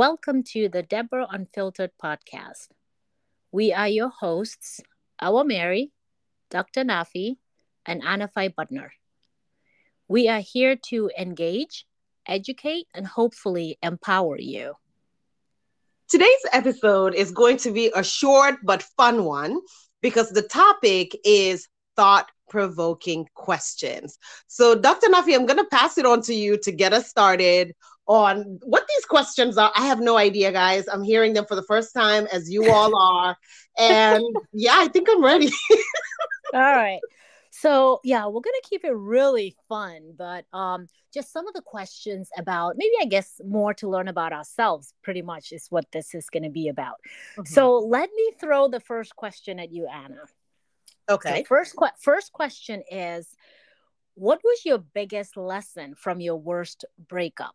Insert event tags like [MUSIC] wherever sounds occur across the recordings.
Welcome to the Deborah Unfiltered podcast. We are your hosts, Our Mary, Dr. Nafi, and Anafai Butner. We are here to engage, educate, and hopefully empower you. Today's episode is going to be a short but fun one because the topic is thought provoking questions. So, Dr. Nafi, I'm going to pass it on to you to get us started on what these questions are. I have no idea, guys. I'm hearing them for the first time, as you all are. And [LAUGHS] yeah, I think I'm ready. all right. So yeah, we're gonna keep it really fun, but um, just some of the questions about maybe I guess more to learn about ourselves. Pretty much is what this is gonna be about. Mm-hmm. So let me throw the first question at you, Anna. Okay. So first, que- first question is, what was your biggest lesson from your worst breakup?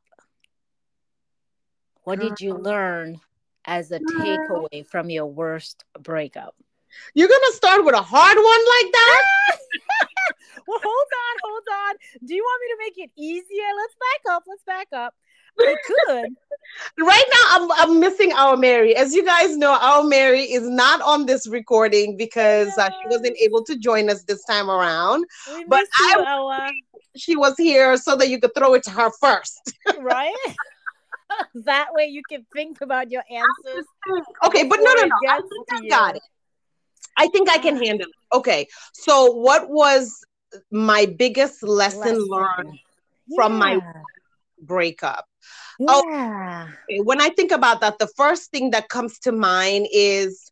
What did you learn as a takeaway from your worst breakup? You're gonna start with a hard one like that? [LAUGHS] well, hold on, hold on. Do you want me to make it easier? Let's back up. Let's back up. I could. right now, I'm, I'm missing our Mary. As you guys know, our Mary is not on this recording because uh, she wasn't able to join us this time around. We but you, I, she was here so that you could throw it to her first. [LAUGHS] right? [LAUGHS] [LAUGHS] that way you can think about your answers. Okay, but no, no, no. I think I got it. I think I can handle it. Okay. So what was my biggest lesson, lesson. learned yeah. from my breakup? Oh, yeah. Oh, when I think about that, the first thing that comes to mind is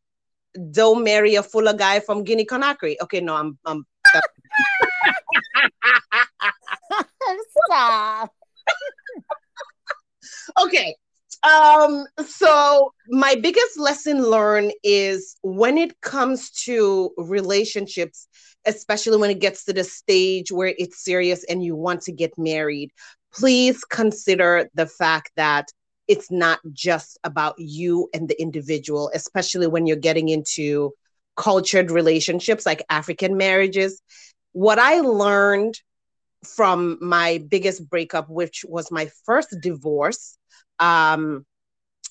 don't marry a Fula guy from Guinea Conakry. Okay, no, I'm I'm [LAUGHS] Stop. [LAUGHS] okay. Um, so my biggest lesson learned is when it comes to relationships, especially when it gets to the stage where it's serious and you want to get married, please consider the fact that it's not just about you and the individual, especially when you're getting into cultured relationships like African marriages. What I learned from my biggest breakup, which was my first divorce, um,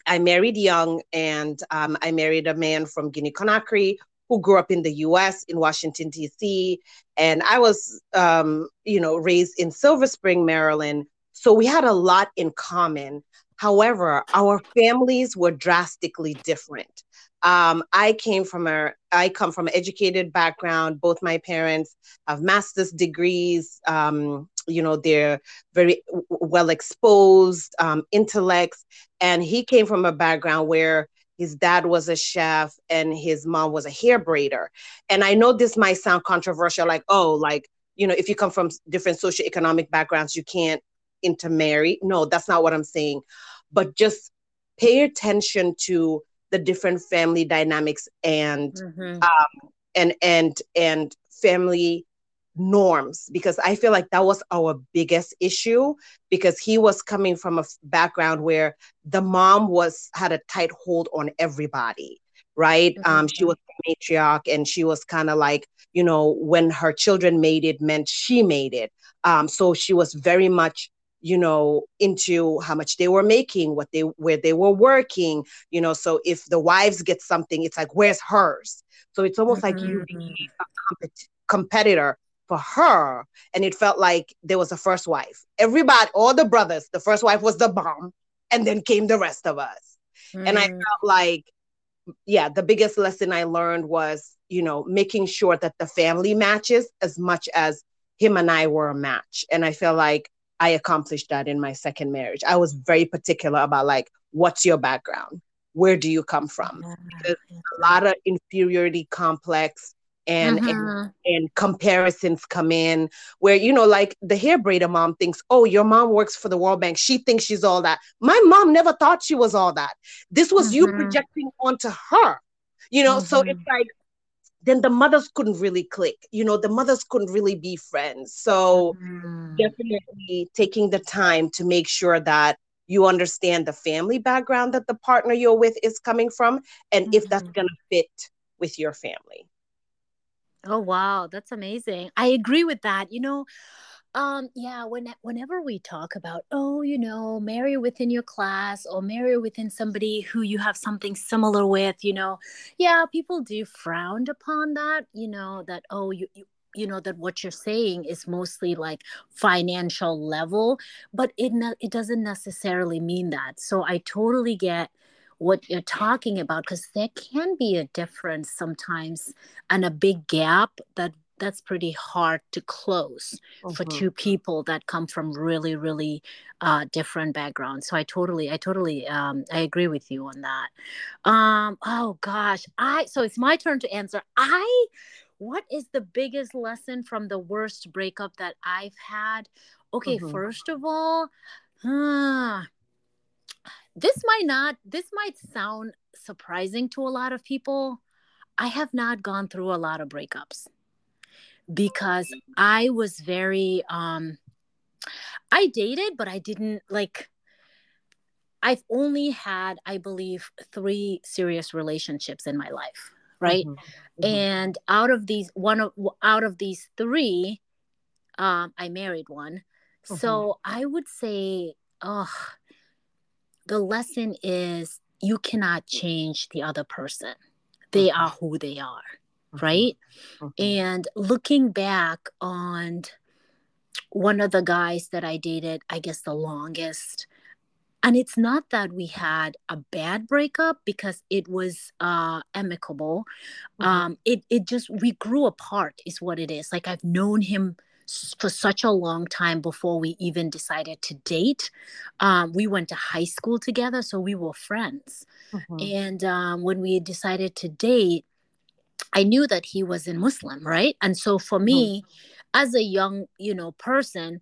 I married young and um, I married a man from Guinea Conakry who grew up in the US in Washington, D.C. And I was, um, you know, raised in Silver Spring, Maryland. So we had a lot in common. However, our families were drastically different. Um, I came from a, I come from an educated background. Both my parents have master's degrees. Um, you know, they're very well exposed um, intellects. And he came from a background where his dad was a chef and his mom was a hair braider. And I know this might sound controversial, like, oh, like, you know, if you come from different socioeconomic backgrounds, you can't intermarry. No, that's not what I'm saying. But just pay attention to the different family dynamics and mm-hmm. um, and and and family norms because I feel like that was our biggest issue because he was coming from a background where the mom was had a tight hold on everybody right mm-hmm. um she was a matriarch and she was kind of like you know when her children made it meant she made it um so she was very much you know into how much they were making what they where they were working you know so if the wives get something it's like where's hers so it's almost mm-hmm. like you mm-hmm. became a compet- competitor for her and it felt like there was a first wife everybody all the brothers the first wife was the bomb and then came the rest of us mm-hmm. and i mm. felt like yeah the biggest lesson i learned was you know making sure that the family matches as much as him and i were a match and i feel like I accomplished that in my second marriage. I was very particular about like, what's your background? Where do you come from? Because a lot of inferiority complex and, and uh-huh. and comparisons come in where you know like the hair braider mom thinks oh your mom works for the world bank she thinks she's all that my mom never thought she was all that this was uh-huh. you projecting onto her you know uh-huh. so it's like then the mothers couldn't really click you know the mothers couldn't really be friends so mm. definitely taking the time to make sure that you understand the family background that the partner you're with is coming from and mm-hmm. if that's mm-hmm. going to fit with your family oh wow that's amazing i agree with that you know Um, yeah, when whenever we talk about, oh, you know, marry within your class or marry within somebody who you have something similar with, you know, yeah, people do frown upon that, you know, that oh, you, you you know that what you're saying is mostly like financial level but it ne- it doesn't necessarily mean that so i totally get what you're talking about because there can be a difference sometimes and a big gap that that's pretty hard to close mm-hmm. for two people that come from really really uh, different backgrounds. So i totally i totally um, i agree with you on that. Um oh gosh i so it's my turn to answer. I what is the biggest lesson from the worst breakup that i've had? Okay mm-hmm. first of all uh, this might not this might sound surprising to a lot of people. I have not gone through a lot of breakups because I was very um I dated but I didn't like I've only had I believe 3 serious relationships in my life, right? Mm-hmm. Mm-hmm. And out of these one of out of these 3 um I married one. Mm-hmm. So I would say oh the lesson is you cannot change the other person. They are who they are Mm-hmm. Right? Mm-hmm. And looking back on one of the guys that I dated, I guess the longest, and it's not that we had a bad breakup because it was uh amicable mm-hmm. um it it just we grew apart is what it is like i've known him for such a long time before we even decided to date um we went to high school together so we were friends mm-hmm. and um when we decided to date I knew that he was a Muslim, right? And so for me, as a young, you know, person,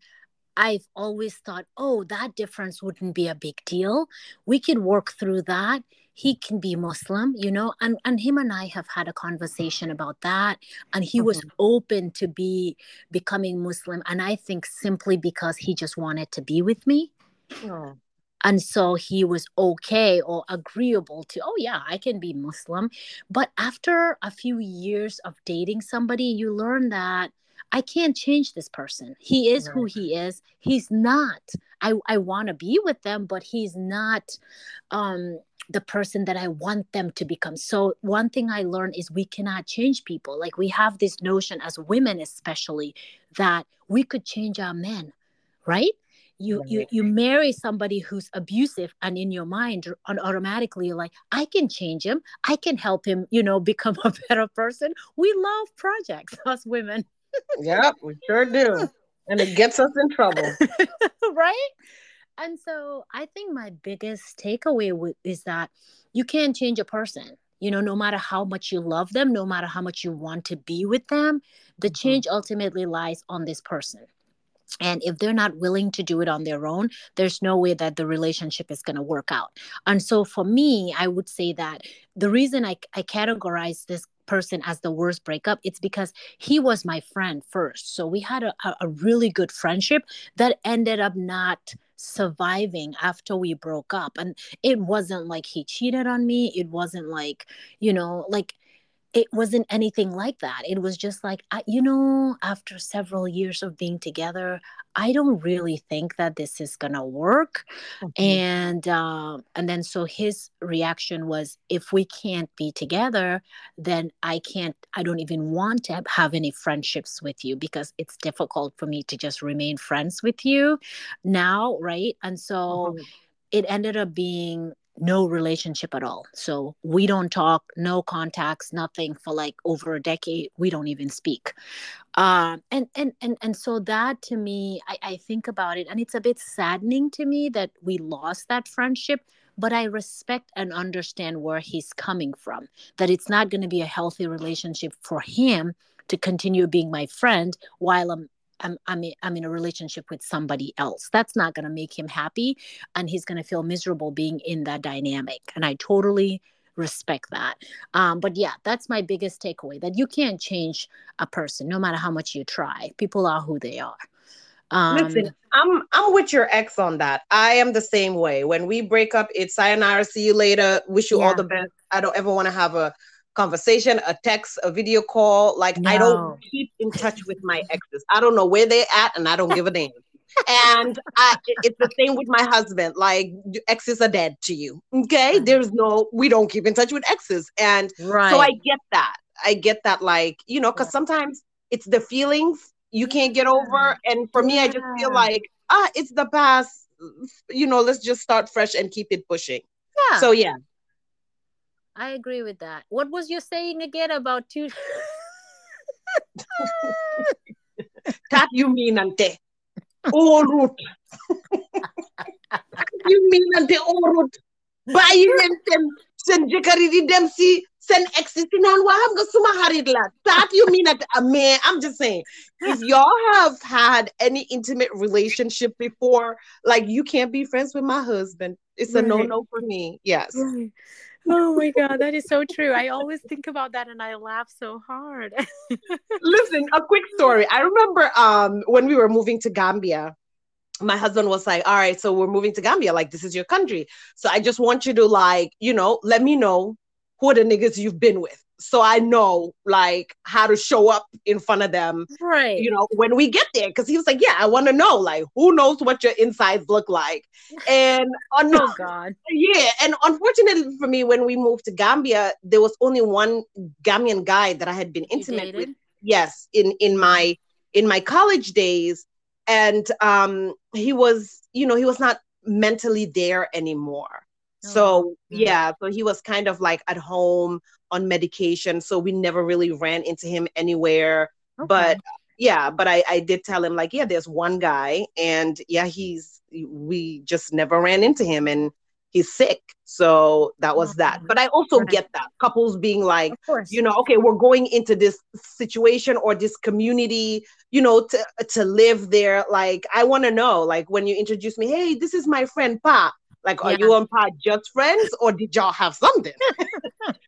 I've always thought, oh, that difference wouldn't be a big deal. We can work through that. He can be Muslim, you know, and, and him and I have had a conversation about that. And he mm-hmm. was open to be becoming Muslim. And I think simply because he just wanted to be with me. Oh and so he was okay or agreeable to oh yeah i can be muslim but after a few years of dating somebody you learn that i can't change this person he is right. who he is he's not i i want to be with them but he's not um the person that I want them to become. So, one thing I learned is we cannot change people. Like, we have this notion as women, especially, that we could change our men, right? You you you marry somebody who's abusive and in your mind and automatically you're like i can change him. I can help him you know [LAUGHS] become a better person. We love projects [LAUGHS] us women. Yep we sure do. And it gets us in trouble. [LAUGHS] Right? And so i think my biggest takeaway is that you can't change a person. You know no matter how much you love them no matter how much you want to be with them the mm-hmm. change ultimately lies on this person and if they're not willing to do it on their own there's no way that the relationship is going to work out. And so for me i would say that the reason i, I categorize this person as the worst breakup it's because he was my friend first. So we had a, a really good friendship that ended up not surviving after we broke up. And it wasn't like he cheated on me. It wasn't like you know like it wasn't anything like that. It was just like, I, you know, after several years of being together, I don't really think that this is gonna work. Mm-hmm. And um, and then so his reaction was, if we can't be together, then I can't. I don't even want to have any friendships with you because it's difficult for me to just remain friends with you now, right? And so. Mm-hmm. It ended up being no relationship at all. So we don't talk, no contacts, nothing for like over a decade. We don't even speak. Um, and and and and so that to me, I, I think about it, and it's a bit saddening to me that we lost that friendship. But I respect and understand where he's coming from. That it's not going to be a healthy relationship for him to continue being my friend while I'm I'm I'm in, I'm in a relationship with somebody else. That's not going to make him happy and he's going to feel miserable being in that dynamic. And I totally respect that. Um, but yeah, that's my biggest takeaway that you can't change a person no matter how much you try. People are who they are. Um, Listen, I'm I'm with your ex on that. I am the same way. When we break up, it's sayonara, see you later, wish you yeah. all the best. I don't ever want to have a conversation, a text, a video call. Like no. I don't keep in touch with my exes. I don't know where they're at, and I don't give a damn. and I, it's the same with my husband. Like exes are dead to you. Okay, there's no, we don't keep in touch with exes, and right. so I get that. I get that. Like you know, because yeah. sometimes it's the feelings you can't get over, and for yeah. me, I just feel like ah, it's the past. You know, let's just start fresh and keep it pushing. Yeah. So yeah, I agree with that. What was you saying again about two? [LAUGHS] that you mean ante urut. you mean ante urut. Bàyyi leen seen seen jëkkër yi di dem si seen ex si naan waa xam nga suma xarit la. That you mean at a man. I'm just saying, if y'all have had any intimate relationship before, like you can't be friends with my husband. It's a right. no-no for me. Yes. Right. Oh my God, that is so true. I always think about that and I laugh so hard. [LAUGHS] Listen, a quick story. I remember um, when we were moving to Gambia, my husband was like, All right, so we're moving to Gambia. Like, this is your country. So I just want you to, like, you know, let me know who the niggas you've been with so I know like how to show up in front of them. Right. You know, when we get there. Cause he was like, Yeah, I want to know, like, who knows what your insides look like? [LAUGHS] And oh, oh [LAUGHS] God. Yeah. And unfortunately for me, when we moved to Gambia, there was only one Gambian guy that I had been intimate with. Yes, in in my in my college days. And um he was, you know, he was not mentally there anymore. So oh, yeah, so he was kind of like at home on medication, so we never really ran into him anywhere. Okay. But yeah, but I I did tell him like, yeah, there's one guy, and yeah, he's we just never ran into him, and he's sick. So that was that. But I also right. get that couples being like, you know, okay, we're going into this situation or this community, you know, to to live there. Like, I want to know, like, when you introduce me, hey, this is my friend Pa. Like, are yeah. you and Pa just friends or did y'all have something? [LAUGHS]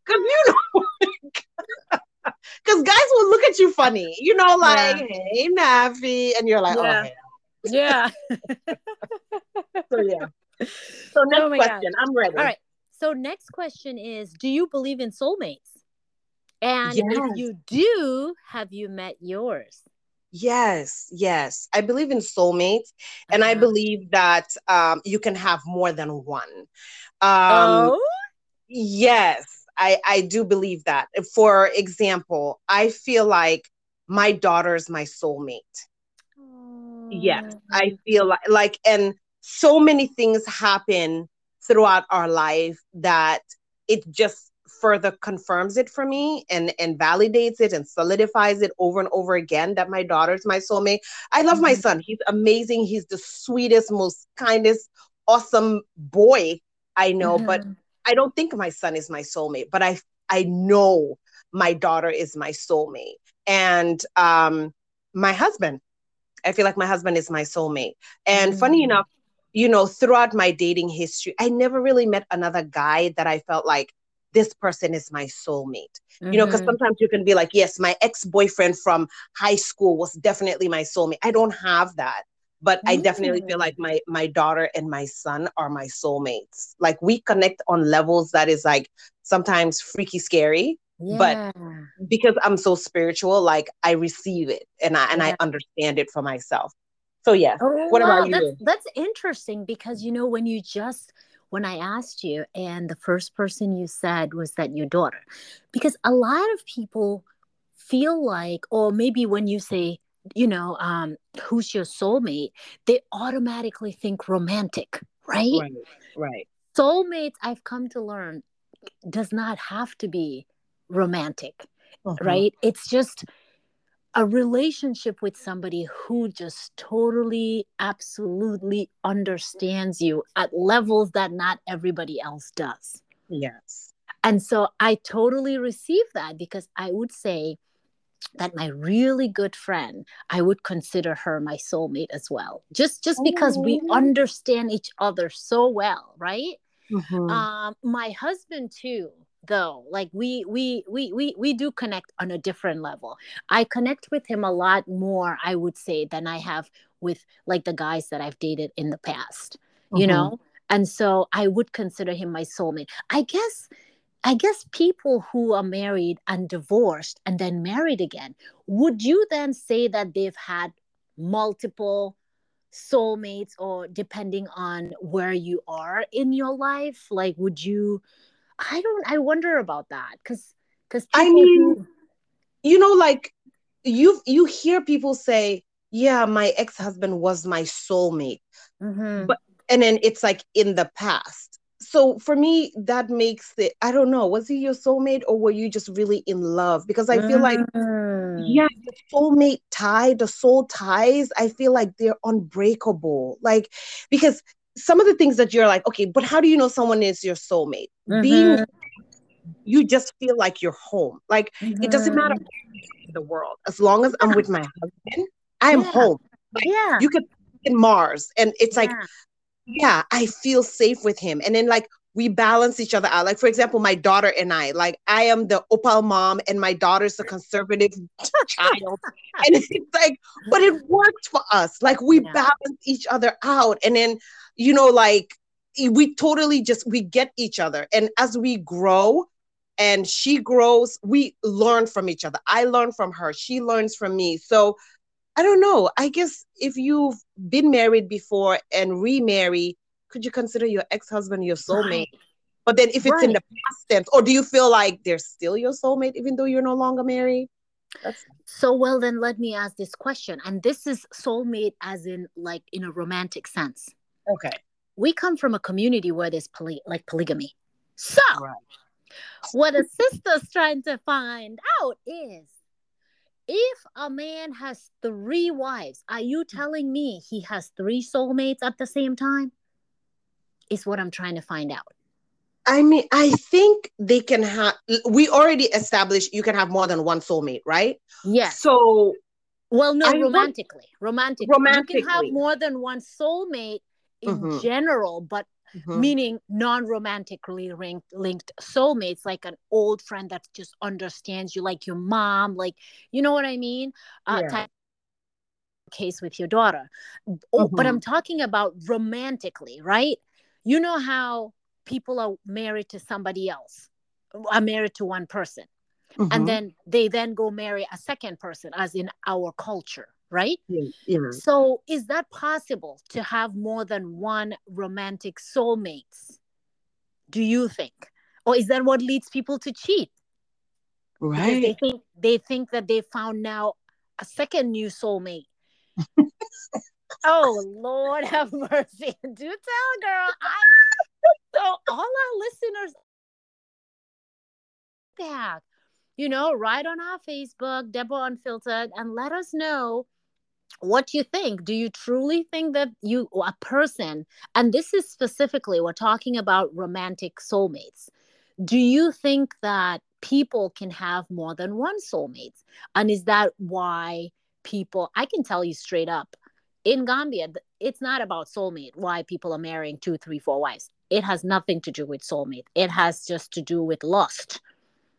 Because you know, [LAUGHS] because guys will look at you funny, you know, like, yeah. hey, Nafi. And you're like, oh, yeah. oh, yeah. [LAUGHS] so, yeah. So, oh next oh question. I'm ready. All right. So, next question is Do you believe in soulmates? And yes. if you do, have you met yours? Yes, yes. I believe in soulmates, and uh-huh. I believe that um, you can have more than one. Um, oh? Yes, I, I do believe that. For example, I feel like my daughter's my soulmate. Oh. Yes, I feel like, like, and so many things happen throughout our life that it just further confirms it for me and and validates it and solidifies it over and over again that my daughter's my soulmate. I love mm-hmm. my son. He's amazing. He's the sweetest, most kindest, awesome boy I know, mm-hmm. but I don't think my son is my soulmate, but I I know my daughter is my soulmate. And um my husband, I feel like my husband is my soulmate. And mm-hmm. funny enough, you know, throughout my dating history, I never really met another guy that I felt like this person is my soulmate. Mm-hmm. You know, because mm-hmm. sometimes you can be like, yes, my ex boyfriend from high school was definitely my soulmate. I don't have that, but mm-hmm. I definitely feel mm. like my my daughter and my son are my soulmates. Like we connect on levels that is like sometimes freaky scary. Yeah. But because I'm so spiritual, like I receive it and I and yeah. I understand it for myself. So yeah. Oh, what about you? That's, that's interesting because you know when you just when I asked you, and the first person you said was that your daughter. Because a lot of people feel like, or maybe when you say, you know, um, who's your soulmate, they automatically think romantic, right? Right. Right. Soulmates, I've come to learn, does not have to be romantic, uh-huh. right? It's just a relationship with somebody who just totally absolutely understands you at levels that not everybody else does yes and so i totally receive that because i would say that my really good friend i would consider her my soulmate as well just just because we oh. understand each other so well right mm-hmm. um my husband too though like we we we we we do connect on a different level i connect with him a lot more i would say than i have with like the guys that i've dated in the past you mm-hmm. know and so i would consider him my soulmate i guess I guess people who are married and divorced and then married again, would you then say that they've had multiple soulmates or depending on where you are in your life? Like, would you? I don't, I wonder about that because, because I mean, who, you know, like you you hear people say, "Yeah, my ex husband was my soulmate," mm-hmm. but and then it's like in the past so for me that makes it i don't know was he your soulmate or were you just really in love because i feel like mm. yeah the soulmate tie the soul ties i feel like they're unbreakable like because some of the things that you're like okay but how do you know someone is your soulmate mm-hmm. being you just feel like you're home like mm-hmm. it doesn't matter mm-hmm. the world as long as i'm with my husband i'm yeah. home like, yeah you could in mars and it's yeah. like yeah, I feel safe with him. And then like we balance each other out. Like for example, my daughter and I, like I am the opal mom and my daughter's the conservative [LAUGHS] child. [LAUGHS] And it's like, but it works for us. Like we yeah. balance each other out. And then, you know, like eh, we totally just we get each other. And as we grow, and she grows, we learn from each other. I learn from her, she learns from me. So I don't know. I guess if you've been married before and remarry, could you consider your ex-husband your soulmate? Right. But then if it's right. in the past tense, or do you feel like they're still your soulmate even though you're no longer married? That's... So well then let me ask this question. And this is soulmate as in like in a romantic sense. Okay. We come from a community where there's poly- like polygamy. So right. what a sister's trying to find out is if a man has three wives, are you telling me he has three soulmates at the same time? Is what I'm trying to find out. I mean, I think they can have, we already established you can have more than one soulmate, right? Yes. So, well, no, I romantically. romantically. Romantically. You can have more than one soulmate in mm-hmm. general, but mm-hmm. meaning non-romantically linked, linked soulmates like an old friend that just understands you like your mom like you know what i mean uh, yeah. type case with your daughter oh, mm-hmm. but i'm talking about romantically right you know how people are married to somebody else are married to one person mm-hmm. and then they then go marry a second person as in our culture right? Yeah, yeah. So is that possible to have more than one romantic soulmates? Do you think? Or is that what leads people to cheat? Right. Because they think they think that they found now a second new soulmate. [LAUGHS] oh Lord [LAUGHS] have mercy. Do tell girl. I so all our listeners back you know, write on our Facebook, Deborah Unfiltered, and let us know what you think do you truly think that you a person and this is specifically we're talking about romantic soulmates do you think that people can have more than one soulmate? and is that why people i can tell you straight up in gambia it's not about soulmate why people are marrying two three four wives it has nothing to do with soulmate it has just to do with lust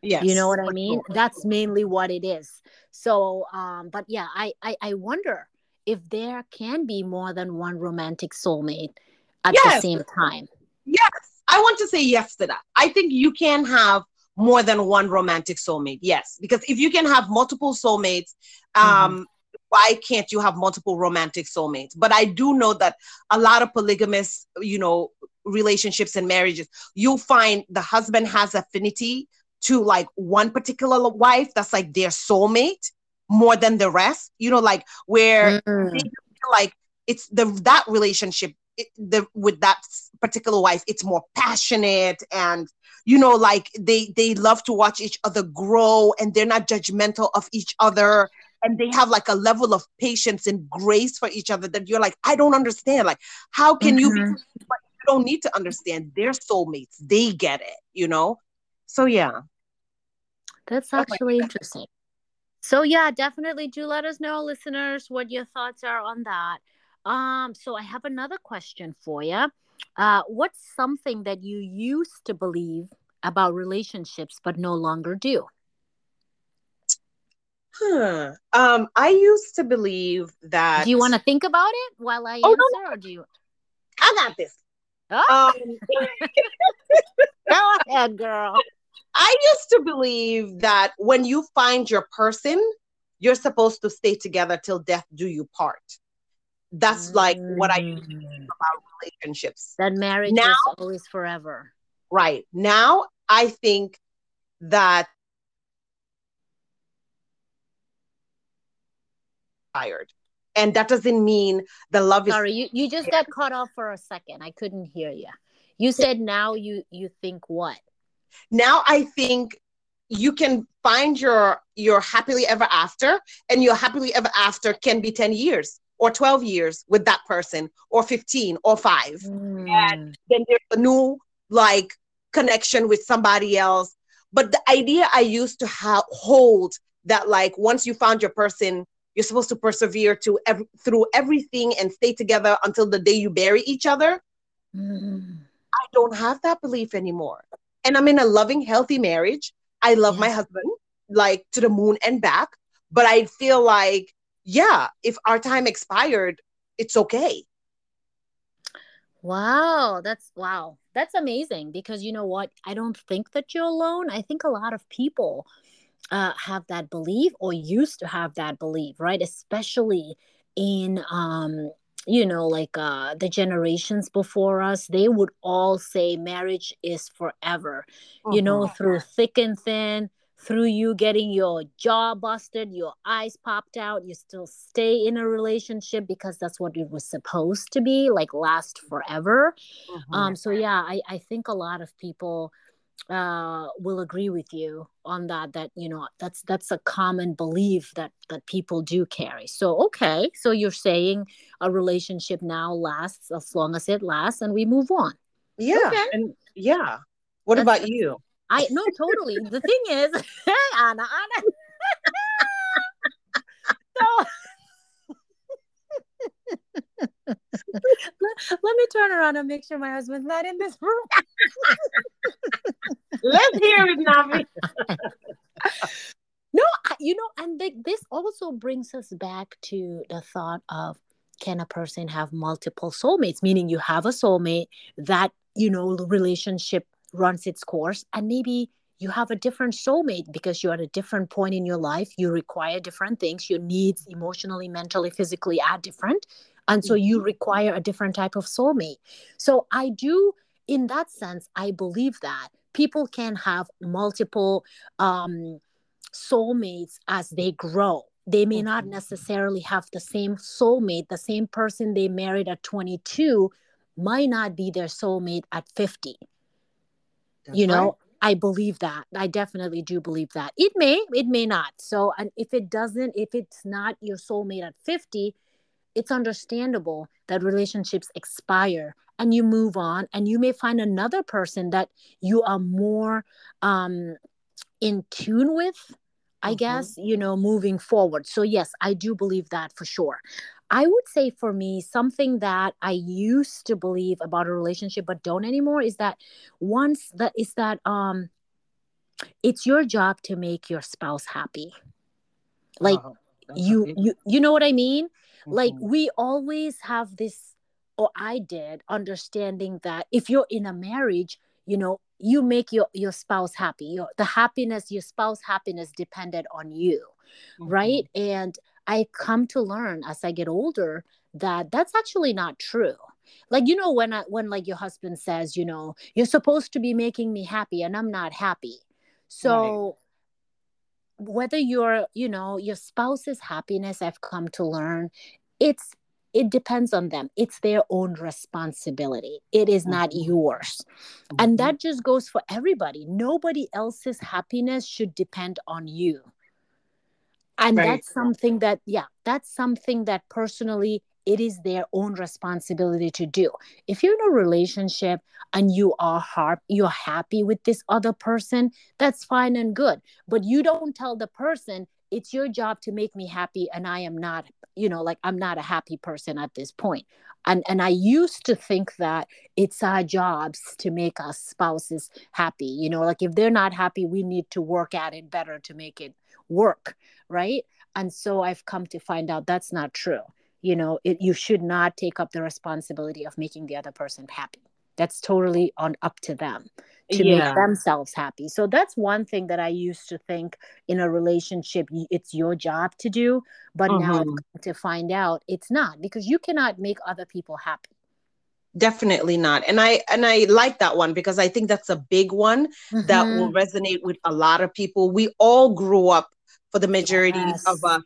Yes. You know what I mean? That's mainly what it is. So, um, but yeah, I, I, I wonder if there can be more than one romantic soulmate at yes. the same time. Yes. I want to say yes to that. I think you can have more than one romantic soulmate. Yes. Because if you can have multiple soulmates, um, mm-hmm. Why can't you have multiple romantic soulmates? But I do know that a lot of polygamous, you know, relationships and marriages, you'll find the husband has affinity to like one particular wife that's like their soulmate more than the rest you know like where mm. like it's the that relationship it, the with that particular wife it's more passionate and you know like they they love to watch each other grow and they're not judgmental of each other and they have like a level of patience and grace for each other that you're like i don't understand like how can mm-hmm. you be mm-hmm. you don't need to understand their soulmates they get it you know so yeah that's actually oh interesting. So yeah, definitely do let us know, listeners, what your thoughts are on that. Um, so I have another question for you. Uh, what's something that you used to believe about relationships but no longer do? Huh. Um, I used to believe that. Do you want to think about it while I oh, answer, no, or do you? I got this. Oh. Um... [LAUGHS] [LAUGHS] Go ahead, girl. I used to believe that when you find your person, you're supposed to stay together till death do you part. That's like what I used to think Mm. about relationships. That marriage Now- is always forever. Right. Now I think that tired. And that doesn't mean the love is Sorry, you, you just got cut off for a second. I couldn't hear you. You said now you you think what? now I think you can find your your happily ever after and your happily ever after can be 10 years or 12 years with that person or 15 or 5 Mm. then there's a new like connection with somebody else but the idea i used to ha- hold that like once you found your person you're supposed to persevere to ev- through everything and stay together until the day you bury each other Mm. I don't have that belief anymore. And I'm in a loving, healthy marriage. I love my husband like to the moon and back. But I feel like, yeah, if our time expired, it's okay. Wow, that's wow. That's amazing because you know what? I don't think that you're alone. I think a lot of people uh, have that belief or used to have that belief, right? Especially in um you know like uh the generations before us they would all say marriage is forever you know through thick and thin through you getting your jaw busted your eyes popped out you still stay in a relationship because that's what it was supposed to be like last forever Mhm. um so yeah i i think a lot of people uh will agree with you on that that you know that's that's a common belief that that people do carry so okay so you're saying a relationship now lasts as long as it lasts and we move on yeah. Okay. And yeah. What That's- about you? i no totally the thing is [LAUGHS] anna anna [LAUGHS] so [LAUGHS] let, [LAUGHS] let me turn around and make sure my husband's not in this room [LAUGHS] Let's hear it, Nafi. [LAUGHS] No, I- you know, and th- this also brings us back to the thought of can a person have multiple soulmates? Meaning you have a soulmate that, you know, the relationship runs its course, and maybe you have a different soulmate because you're at a different point in your life. You require different things. Your needs, emotionally, mentally, physically, are different. And so you require a different type of soulmate. So I do, in that sense, I believe that people can have multiple um, soulmates as they grow. They may not necessarily have the same soulmate. The same person they married at 22 might not be their soulmate at 50. you know, I believe that. I definitely do believe that. It may, it may not. So, and if it doesn't, if it's not your soulmate at 50, it's understandable that relationships expire and you move on and you may find another person that you are more um in tune with i Mhm. guess you know moving forward. So yes i do believe that for sure. I would say for me something that i used to believe about a relationship but don't anymore is that once that is that um it's your job to make your spouse happy. Like that's you you you know what i mean like Mhm. we always have this or i did understanding that if you're in a marriage you know you make your your spouse happy. Your the happiness your spouse happiness depended on you Mhm. right? And i come to learn as i get older that that's actually not true. Like you know when i when like your husband says you know you're supposed to be making me happy and i'm not happy. So whether your you know your spouse's happiness i've come to learn it's it depends on them. It's their own responsibility. It is not Mhm. yours. And that just goes for everybody. Nobody else's happiness should depend on you. And Very that's something that yeah that's something that personally it is their own responsibility to do. If you're in a relationship and you are har- you're happy with this other person that's fine and good. But you don't tell the person it's your job to make me happy and i am not you know like i'm not a happy person at this point. And and i used to think that it's our jobs to make our spouses happy. You know like if they're not happy we need to work at it better to make it work right? And so i've come to find out that's not true you know it, you should not take up the responsibility of making the other person happy that's totally on up to them to yeah. make themselves happy. So that's one thing that I used to think in a relationship it's your job to do, but mm-hmm. now to find out it's not because you cannot make other people happy. Definitely not. And I and I like that one because I think that's a big one mm-hmm. that will mm-hmm. resonate with a lot of people. We all grew up for the majority yes. of us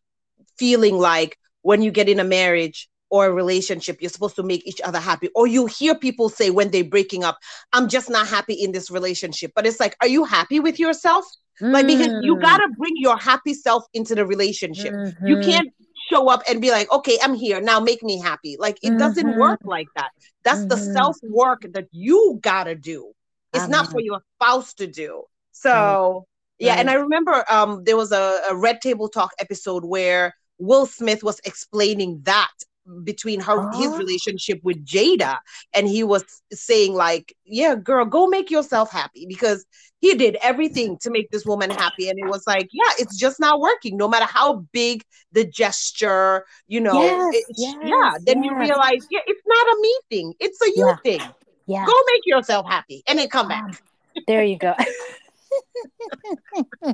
feeling like when you get in a marriage, or a relationship, you're supposed to make each other happy. Or you hear people say when they're breaking up, I'm just not happy in this relationship. But it's like, are you happy with yourself? Mm. Like, because you mm. got to bring your happy self into the relationship. Mm-hmm. You can't show up and be like, okay, I'm here. Now make me happy. Like, it mm-hmm. doesn't work like that. That's mm-hmm. the self work that you got to do. It's not for your spouse to do. So, yeah. And I remember um, there was a, a Red Table Talk episode where Will Smith was explaining that between her his oh. relationship with Jada and he was saying like yeah girl go make yourself happy because he did everything to make this woman happy and it was like yeah it's just not working no matter how big the gesture you know yes, yes, yeah then yes. you realize yeah it's not a me thing it's a you yeah. thing yeah go make yourself happy and then come back um, there you go [LAUGHS] [LAUGHS]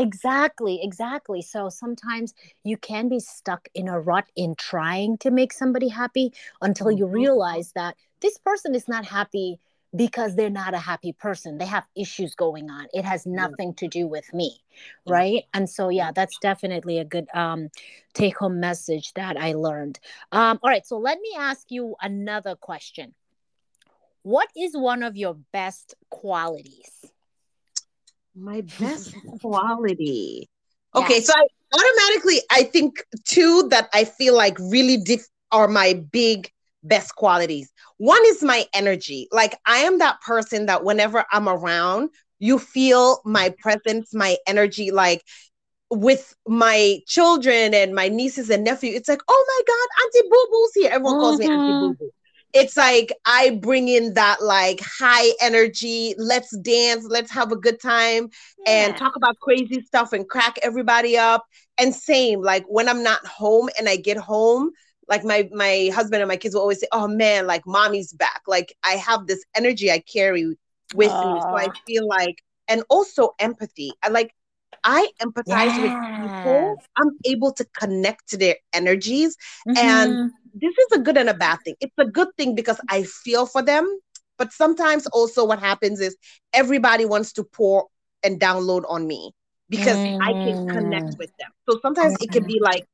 exactly, exactly. So sometimes you can be stuck in a rut in trying to make somebody happy until you mm-hmm. realize that this person is not happy because they're not a happy person. They have issues going on. It has nothing to do with me. Right. And so, yeah, that's definitely a good um, take home message that I learned. Um, all right. So, let me ask you another question. What is one of your best qualities? My [LAUGHS] best quality. Okay, yes. so I automatically I think two that I feel like really diff- are my big best qualities. One is my energy. Like I am that person that whenever I'm around, you feel my presence, my energy like with my children and my nieces and nephew, it's like, oh my God, Auntie Boo Boo's here. Everyone mm-hmm. calls me Auntie mm-hmm. Boo Boo it's like I bring in that like high energy, let's dance, let's have a good time yeah. and talk about crazy stuff and crack everybody up. And same, like when I'm not home and I get home, like my my husband and my kids will always say, "Oh man, like mommy's back." Like I have this energy I carry with uh. me, so I feel like, and also empathy. I like I empathize with people. I'm able to connect to their energies, mm-hmm. and this is a good and a bad thing. It's a good thing because I feel for them, but sometimes also what happens is everybody wants to pour and download on me because mm. I can connect with them. So sometimes mm. it can be like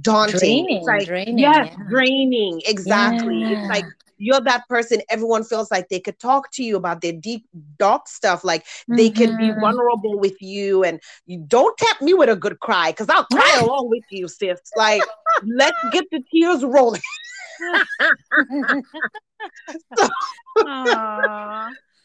daunting. Draining, it's like draining, yes, yeah. draining. Exactly. Yeah. It's like you're that person everyone feels like they could talk to you about their deep dark stuff like mm-hmm. they can be mm-hmm. vulnerable with you and you don't tap me with a good cry because i'll cry along with you sis like let's get the tears rolling [LAUGHS] so,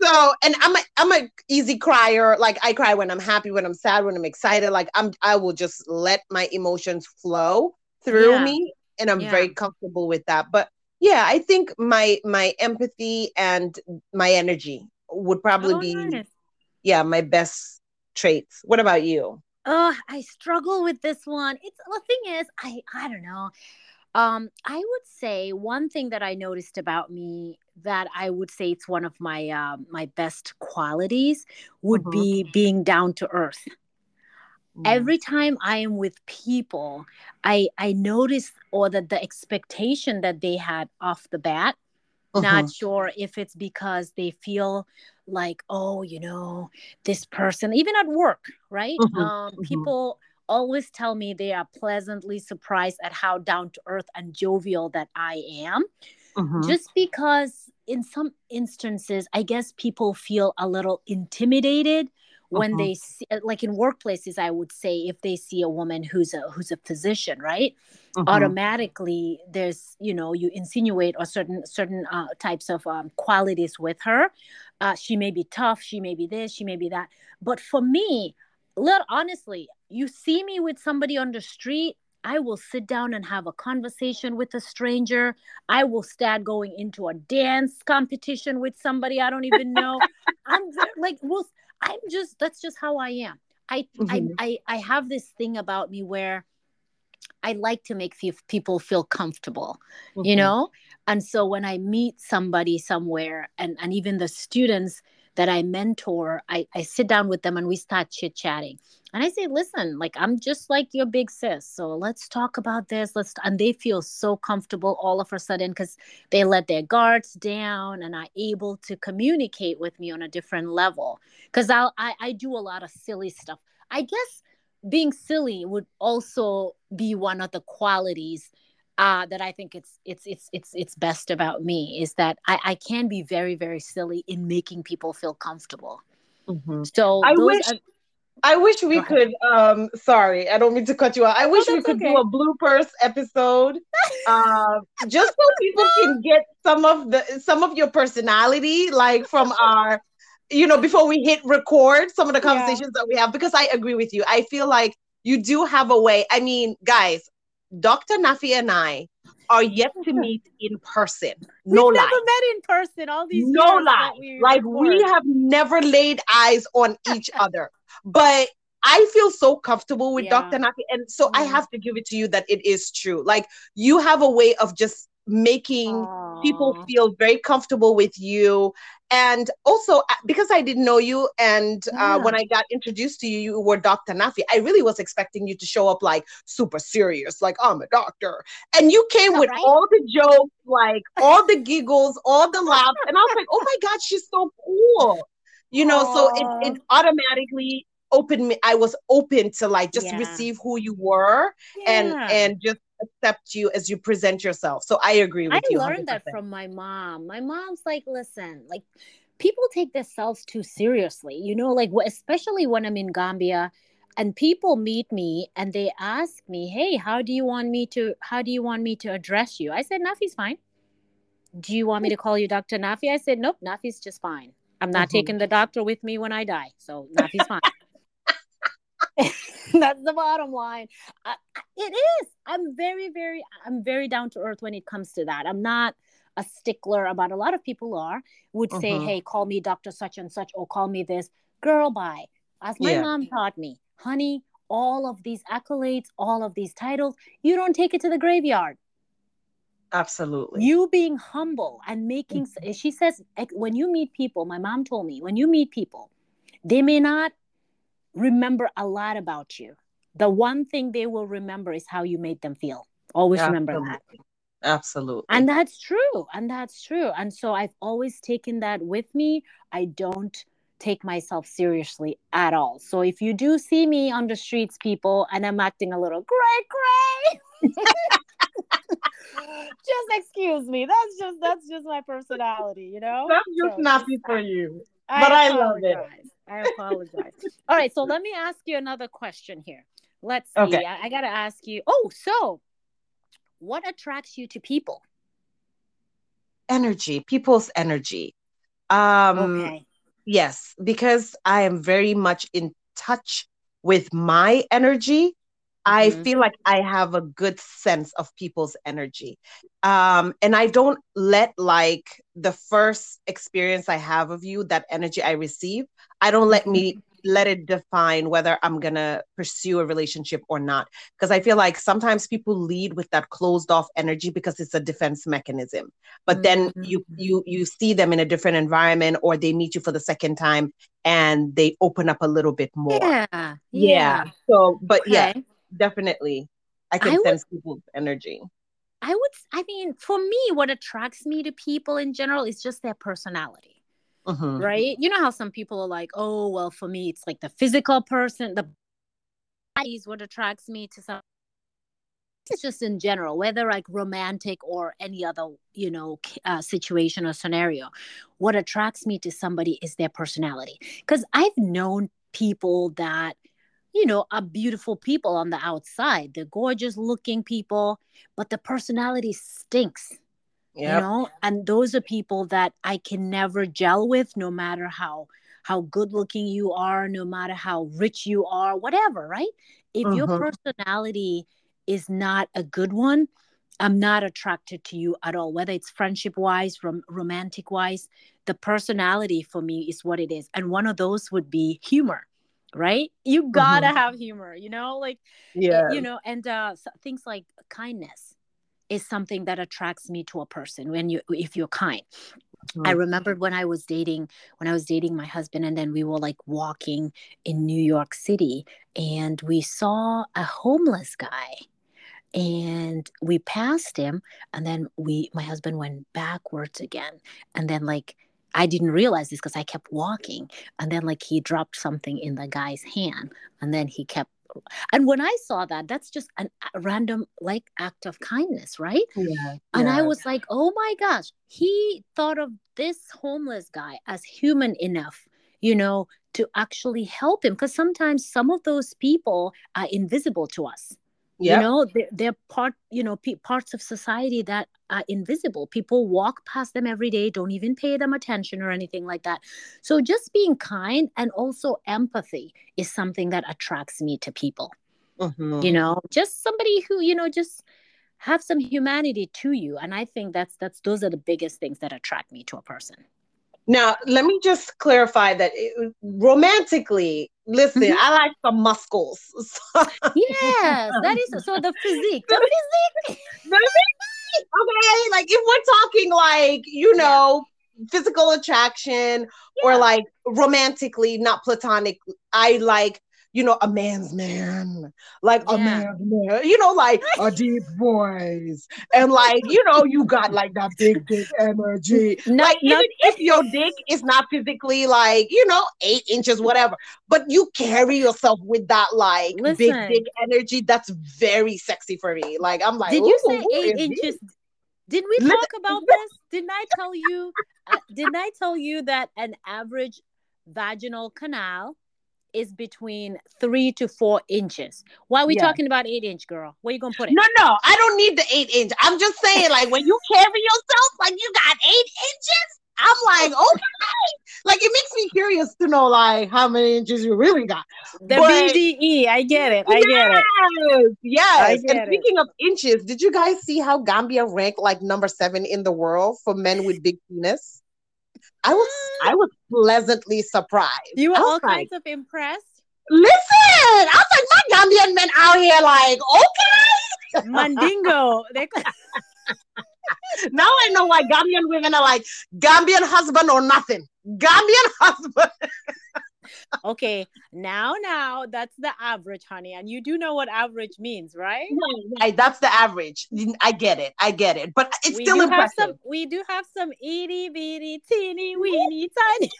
so and i'm a i'm a easy crier like i cry when i'm happy when i'm sad when i'm excited like i'm i will just let my emotions flow through yeah. me and i'm yeah. very comfortable with that but yeah i think my my empathy and my energy would probably oh, be nice. yeah my best traits. What about you? Oh i struggle with this one. It's the thing is i i don't know. Um i would say one thing that i noticed about me that i would say it's one of my uh, my best qualities would mm-hmm. be being down to earth Mm. Every time I am with people, I I notice or that the expectation that they had off the bat. Uh-huh. Not sure if it's because they feel like, oh, you know, this person, even at work, right? Uh-huh. Um, uh-huh. People always tell me they are pleasantly surprised at how down to earth and jovial that I am. Uh-huh. Just because in some instances, I guess people feel a little intimidated when uh-huh. they see, uh, like in workplaces i would say if they see a woman who's a who's a physician right uh-huh. automatically there's you know you insinuate or certain certain uh, types of um, qualities with her uh, she may be tough she may be this she may be that but for me let honestly you see me with somebody on the street I will sit down and have a conversation with a stranger. I will start going into a dance competition with somebody I don't even know. [LAUGHS] I'm like, well, I'm just that's just how I am. I mm-hmm. I, I I have this thing about me where I like to make people feel comfortable, mm-hmm. you know? And so when I meet somebody somewhere and and even the students that I mentor, I, I sit down with them and we start chit chatting. And I say, listen, like I'm just like your big sis. So let's talk about this. Let's and they feel so comfortable all of a sudden because they let their guards down and are able to communicate with me on a different level. Because I I do a lot of silly stuff. I guess being silly would also be one of the qualities uh, that I think it's it's it's it's it's best about me is that I, I can be very very silly in making people feel comfortable. Mm-hmm. So I wish are... I wish we could. Um, sorry, I don't mean to cut you off. I wish we could okay. do a bloopers episode, uh, [LAUGHS] just so people can get some of the some of your personality, like from [LAUGHS] our, you know, before we hit record, some of the conversations yeah. that we have. Because I agree with you. I feel like you do have a way. I mean, guys, Dr. Nafi and I are yet to [LAUGHS] meet in person. No We've lie. never met in person. All these no lie. We like we have never laid eyes on each [LAUGHS] other. But I feel so comfortable with yeah. Dr. Nafi. And so mm-hmm. I have to give it to you that it is true. Like you have a way of just making Aww. people feel very comfortable with you and also uh, because i didn't know you and yeah. uh, when i got introduced to you you were dr nafi i really was expecting you to show up like super serious like i'm a doctor and you came with right? all the jokes like all the giggles all the laughs and i was like oh my god she's so cool you know Aww. so it, it automatically opened me i was open to like just yeah. receive who you were yeah. and and just accept you as you present yourself. So I agree with I you. I learned 100%. that from my mom. My mom's like, listen, like people take themselves too seriously, you know, like especially when I'm in Gambia and people meet me and they ask me, "Hey, how do you want me to how do you want me to address you?" I said, "Nafi's fine." Do you want me to call you Dr. Nafi? I said, "Nope, Nafi's just fine. I'm not mm-hmm. taking the doctor with me when I die. So Nafi's fine." [LAUGHS] That's the bottom line. Uh, it is. I'm very, very, I'm very down to earth when it comes to that. I'm not a stickler about a lot of people are would say, uh-huh. hey, call me Dr. Such and Such or call me this. Girl, bye. As my yeah. mom taught me, honey, all of these accolades, all of these titles, you don't take it to the graveyard. Absolutely. You being humble and making, mm-hmm. she says, when you meet people, my mom told me, when you meet people, they may not remember a lot about you. The one thing they will remember is how you made them feel. Always Absolutely. remember that. Absolutely. And that's true. And that's true. And so I've always taken that with me. I don't take myself seriously at all. So if you do see me on the streets, people, and I'm acting a little gray, gray, [LAUGHS] just excuse me. That's just that's just my personality, you know. That's just so, not for you. But I love it. I apologize. [LAUGHS] All right, so let me ask you another question here. Let's see. Okay. I, I got to ask you. Oh, so what attracts you to people? Energy, people's energy. Um, okay. Yes, because I am very much in touch with my energy. I mm-hmm. feel like I have a good sense of people's energy. Um, and I don't let like the first experience I have of you, that energy I receive, I don't let me mm-hmm. let it define whether I'm gonna pursue a relationship or not. Because I feel like sometimes people lead with that closed off energy because it's a defense mechanism. But mm-hmm. then you you you see them in a different environment or they meet you for the second time and they open up a little bit more. Yeah. Yeah. yeah. So but okay. yeah definitely. I can I sense would, people's energy. I would, I mean, for me, what attracts me to people in general is just their personality. Mm-hmm. Right? You know how some people are like, oh, well, for me, it's like the physical person, the body is what attracts me to some. It's just in general, whether like romantic or any other, you know, uh, situation or scenario. What attracts me to somebody is their personality. Because I've known people that you know, are beautiful people on the outside. They're gorgeous looking people, but the personality stinks. Yep. You know, and those are people that I can never gel with, no matter how how good looking you are, no matter how rich you are, whatever, right? If your mm-hmm. personality is not a good one, I'm not attracted to you at all, whether it's friendship wise, rom- romantic wise. The personality for me is what it is. And one of those would be humor right? You gotta mm-hmm. have humor you know? Like yeah you know and uh things like kindness is something that attracts me to a person when you if you're kind. I remembered when I was dating when I was dating my husband and then we were like walking in New York City and we saw a homeless guy and we passed him and then we my husband went backwards again and then like I didn't realize this because I kept walking and then like he dropped something in the guy's hand and then he kept and when I saw that, that's just an, a random like act of kindness, right? Yeah, and yeah. I was like, oh my gosh, he thought of this homeless guy as human enough, you know, to actually help him. Because sometimes some of those people are invisible to us. Yep. You know, they're, they're part, you know, pe- parts of society that are invisible. People walk past them every day, don't even pay them attention or anything like that. So just being kind and also empathy is something that attracts me to people. Mhm. You know, just somebody who, you know, just have some humanity to you. And I think that's that's those are the biggest things that attract me to a person. Now, let me just clarify that it, romantically, listen, Mhm. I like some muscles. [LAUGHS] So- Yes, that is so the physique. The physique. [LAUGHS] the physique. okay, like if we're talking like, you know, physical attraction or like romantically, not platonic, I like, you know, a man's man, like a man's man, you know, like [LAUGHS] a deep voice. And like, you know, you got like that big dick energy. Not, like not even if your dick is not physically like you know eight inches whatever but you carry yourself with that like big Listen. dick energy that's very sexy for me like i'm like Did you say eight inches? Didn't we talk about this? Didn't I tell you? Uh, didn't I tell you that an average vaginal canal is between three to four inches? Why are we Yeah. talking about eight inch, girl? Where you gonna put it? no no i don't need the eight inch i'm just saying like when you carry yourself like you got eight inches i'm like okay like it makes me curious to know like how many inches you really got The but- BDE. I get it. I get it. Yes, yes. And get it. speaking of inches, did you guys see how Gambia ranked like number seven in the world for men with big penis? I was I was pleasantly surprised. You were all like, kinds of impressed. listen, I was like, my Gambian men out here, like, okay. [LAUGHS] Mandingo. They, [LAUGHS] Now I know why Gambian women are like Gambian husband or nothing. Gambian husband. [LAUGHS] okay, now, now that's the average, honey, and you do know what average means, right? Right, that's the average. I get it. I get it. But it's we still impressive. some. We do have some itty bitty, teeny weeny, tiny.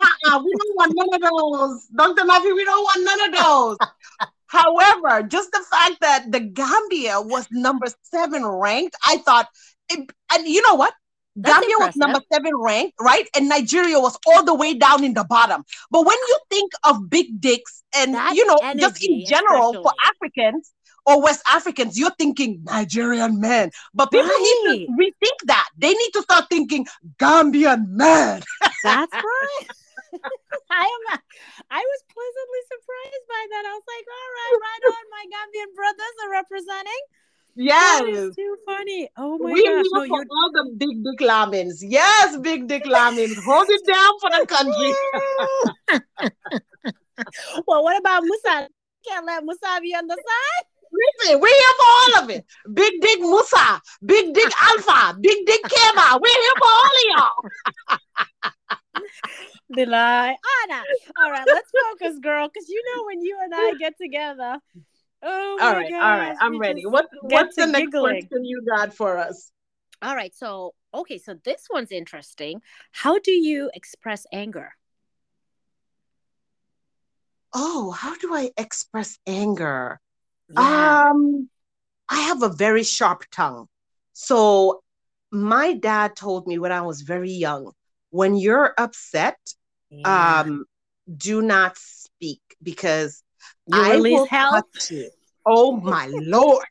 Uh-uh, we don't want none of those. Dr. Nafi, we don't want none of those. However, just the fact that the Gambia was number seven ranked, I thought, it, and you know what? That's Gambia was number seven ranked, right? And Nigeria was all the way down in the bottom. But when you think of big dicks and, That you know, just in general for. Africans or West Africans, you're thinking Nigerian men. But people need to rethink that. They need to start thinking Gambian men. [LAUGHS] That's right. [LAUGHS] I am. I was pleasantly surprised by that. I was like, all right, right on. My Gambian brothers are representing. Yes. too funny. Oh my we gosh. here No, for all the big dick lamins. Yes, big dick lamins. Hold it down for the country. [LAUGHS] well, what about Musa? Can't let Musa be on the side. Listen, we're here for all of it. Big dick Musa, big dick Alpha, big dick Kema. We're here for all of y'all. [LAUGHS] Delight. Anna. All right, let's focus, girl, because you know when you and I get together. Oh my All right, all right. I'm ready. What, what's to the next giggling. question you got for us? All right, so okay, so this one's interesting. How do you express anger? Oh, how do I express anger? Yeah. Um, I have a very sharp tongue. So my dad told me when I was very young, when you're upset, yeah. um, do not speak because you I release will hell. cut you. Oh my lord!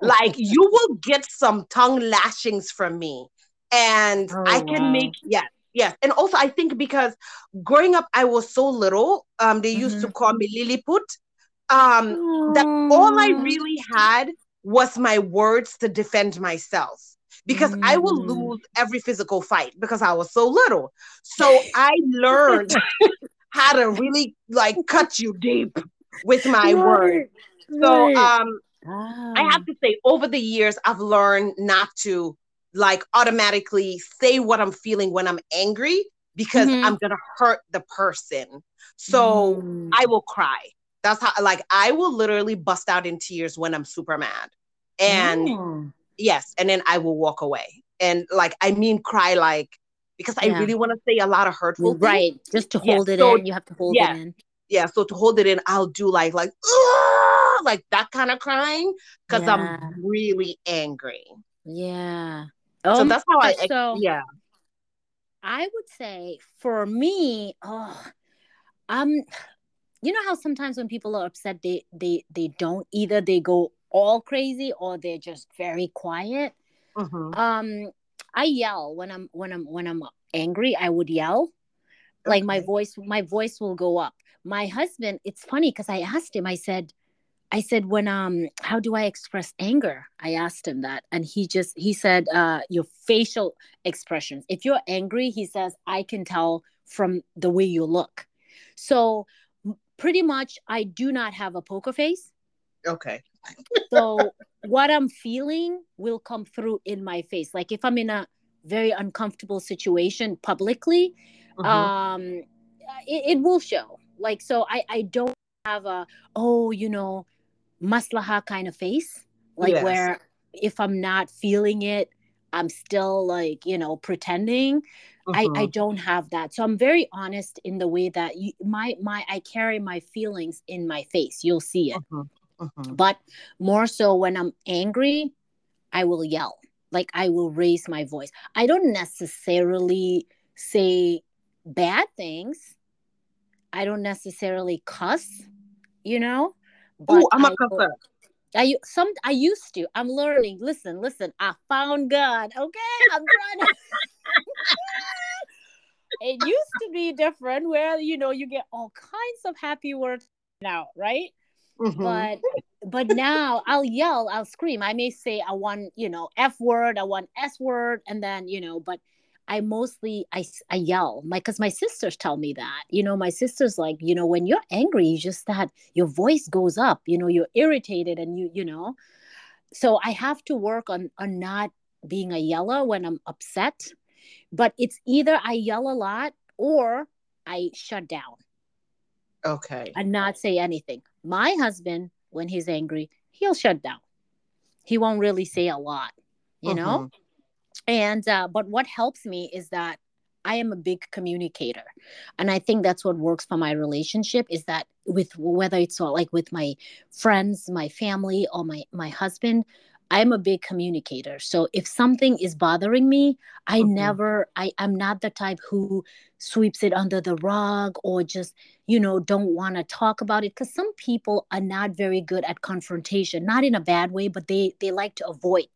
Like you will get some tongue lashings from me, and Oh, I can wow. make yes, yes. And also, I think because growing up, I was so little. Um, they used to Mhm. call me Lilliput. Um, that all I really had was my words to defend myself because I will Mm. lose every physical fight because I was so little. So I [LAUGHS] learned how to really like cut you deep with my words. Right, So right. um oh. I have to say, over the years, I've learned not to like automatically say what I'm feeling when I'm angry because mm-hmm. I'm gonna hurt the person. So mm. I will cry. That's how like I will literally bust out in tears when I'm super mad. And mm. yes, and then I will walk away. And like I mean cry like because yeah. I really want to say a lot of hurtful right. Things. Just to hold yeah. it so, in. You have to hold yeah. it in. Yeah. So to hold it in, I'll do like like like that kind of crying because I'm really angry. Yeah. Oh, so that's how I so, yeah. I would say for me, oh, um, you know how sometimes when people are upset, they they they don't either they go all crazy or they're just very quiet. Mm-hmm. Um, I yell when I'm when I'm when I'm angry. I would yell, okay. like my voice my voice will go up. My husband, it's funny because I asked him. I said, I said, when um, how do I express anger? I asked him that, and he just he said, uh, your facial expressions. If you're angry, he says, I can tell from the way you look. So pretty much, I do not have a poker face. Okay. so what I'm feeling will come through in my face. Like if I'm in a very uncomfortable situation publicly, uh-huh. um, it, it will show. Like so, I I don't have a oh you know maslaha kind of face, like yes. where if I'm not feeling it, I'm still like, you know, pretending. Uh-huh. I, I mm-hmm. don't have that. So I'm very honest in the way that you, my my I carry my feelings in my face. You'll see it. Uh-huh. Uh-huh. But more so when I'm angry, I will yell. Like I will raise my voice. I don't necessarily say bad things. I don't necessarily cuss, you know, Oh, I'm a cusser. I some I used to. I'm learning. Listen, listen. I found God. Okay, I'm trying to. [LAUGHS] it used to be different, where you know you get all kinds of happy words now, right? Mm-hmm. But but now I'll yell, I'll scream. I may say I want you know f word, I want s word, and then you know, but I mostly I, I yell my because my sisters tell me that you know my sisters like you know when you're angry you just that your voice goes up you know you're irritated and you you know. So I have to work on on not being a yeller when I'm upset but it's either I yell a lot or I shut down. Okay. And not say anything. My husband when he's angry he'll shut down. He won't really say a lot you know? Mm-hmm and uh, but what helps me is that i am a big communicator. And i think that's what works for my relationship is that with whether it's all like with my friends my family or my my husband i'm a big communicator. So if something is bothering me i mm-hmm. never i i'm not the type who sweeps it under the rug or just you know don't want to talk about it. Because some people are not very good at confrontation not in a bad way but they they like to avoid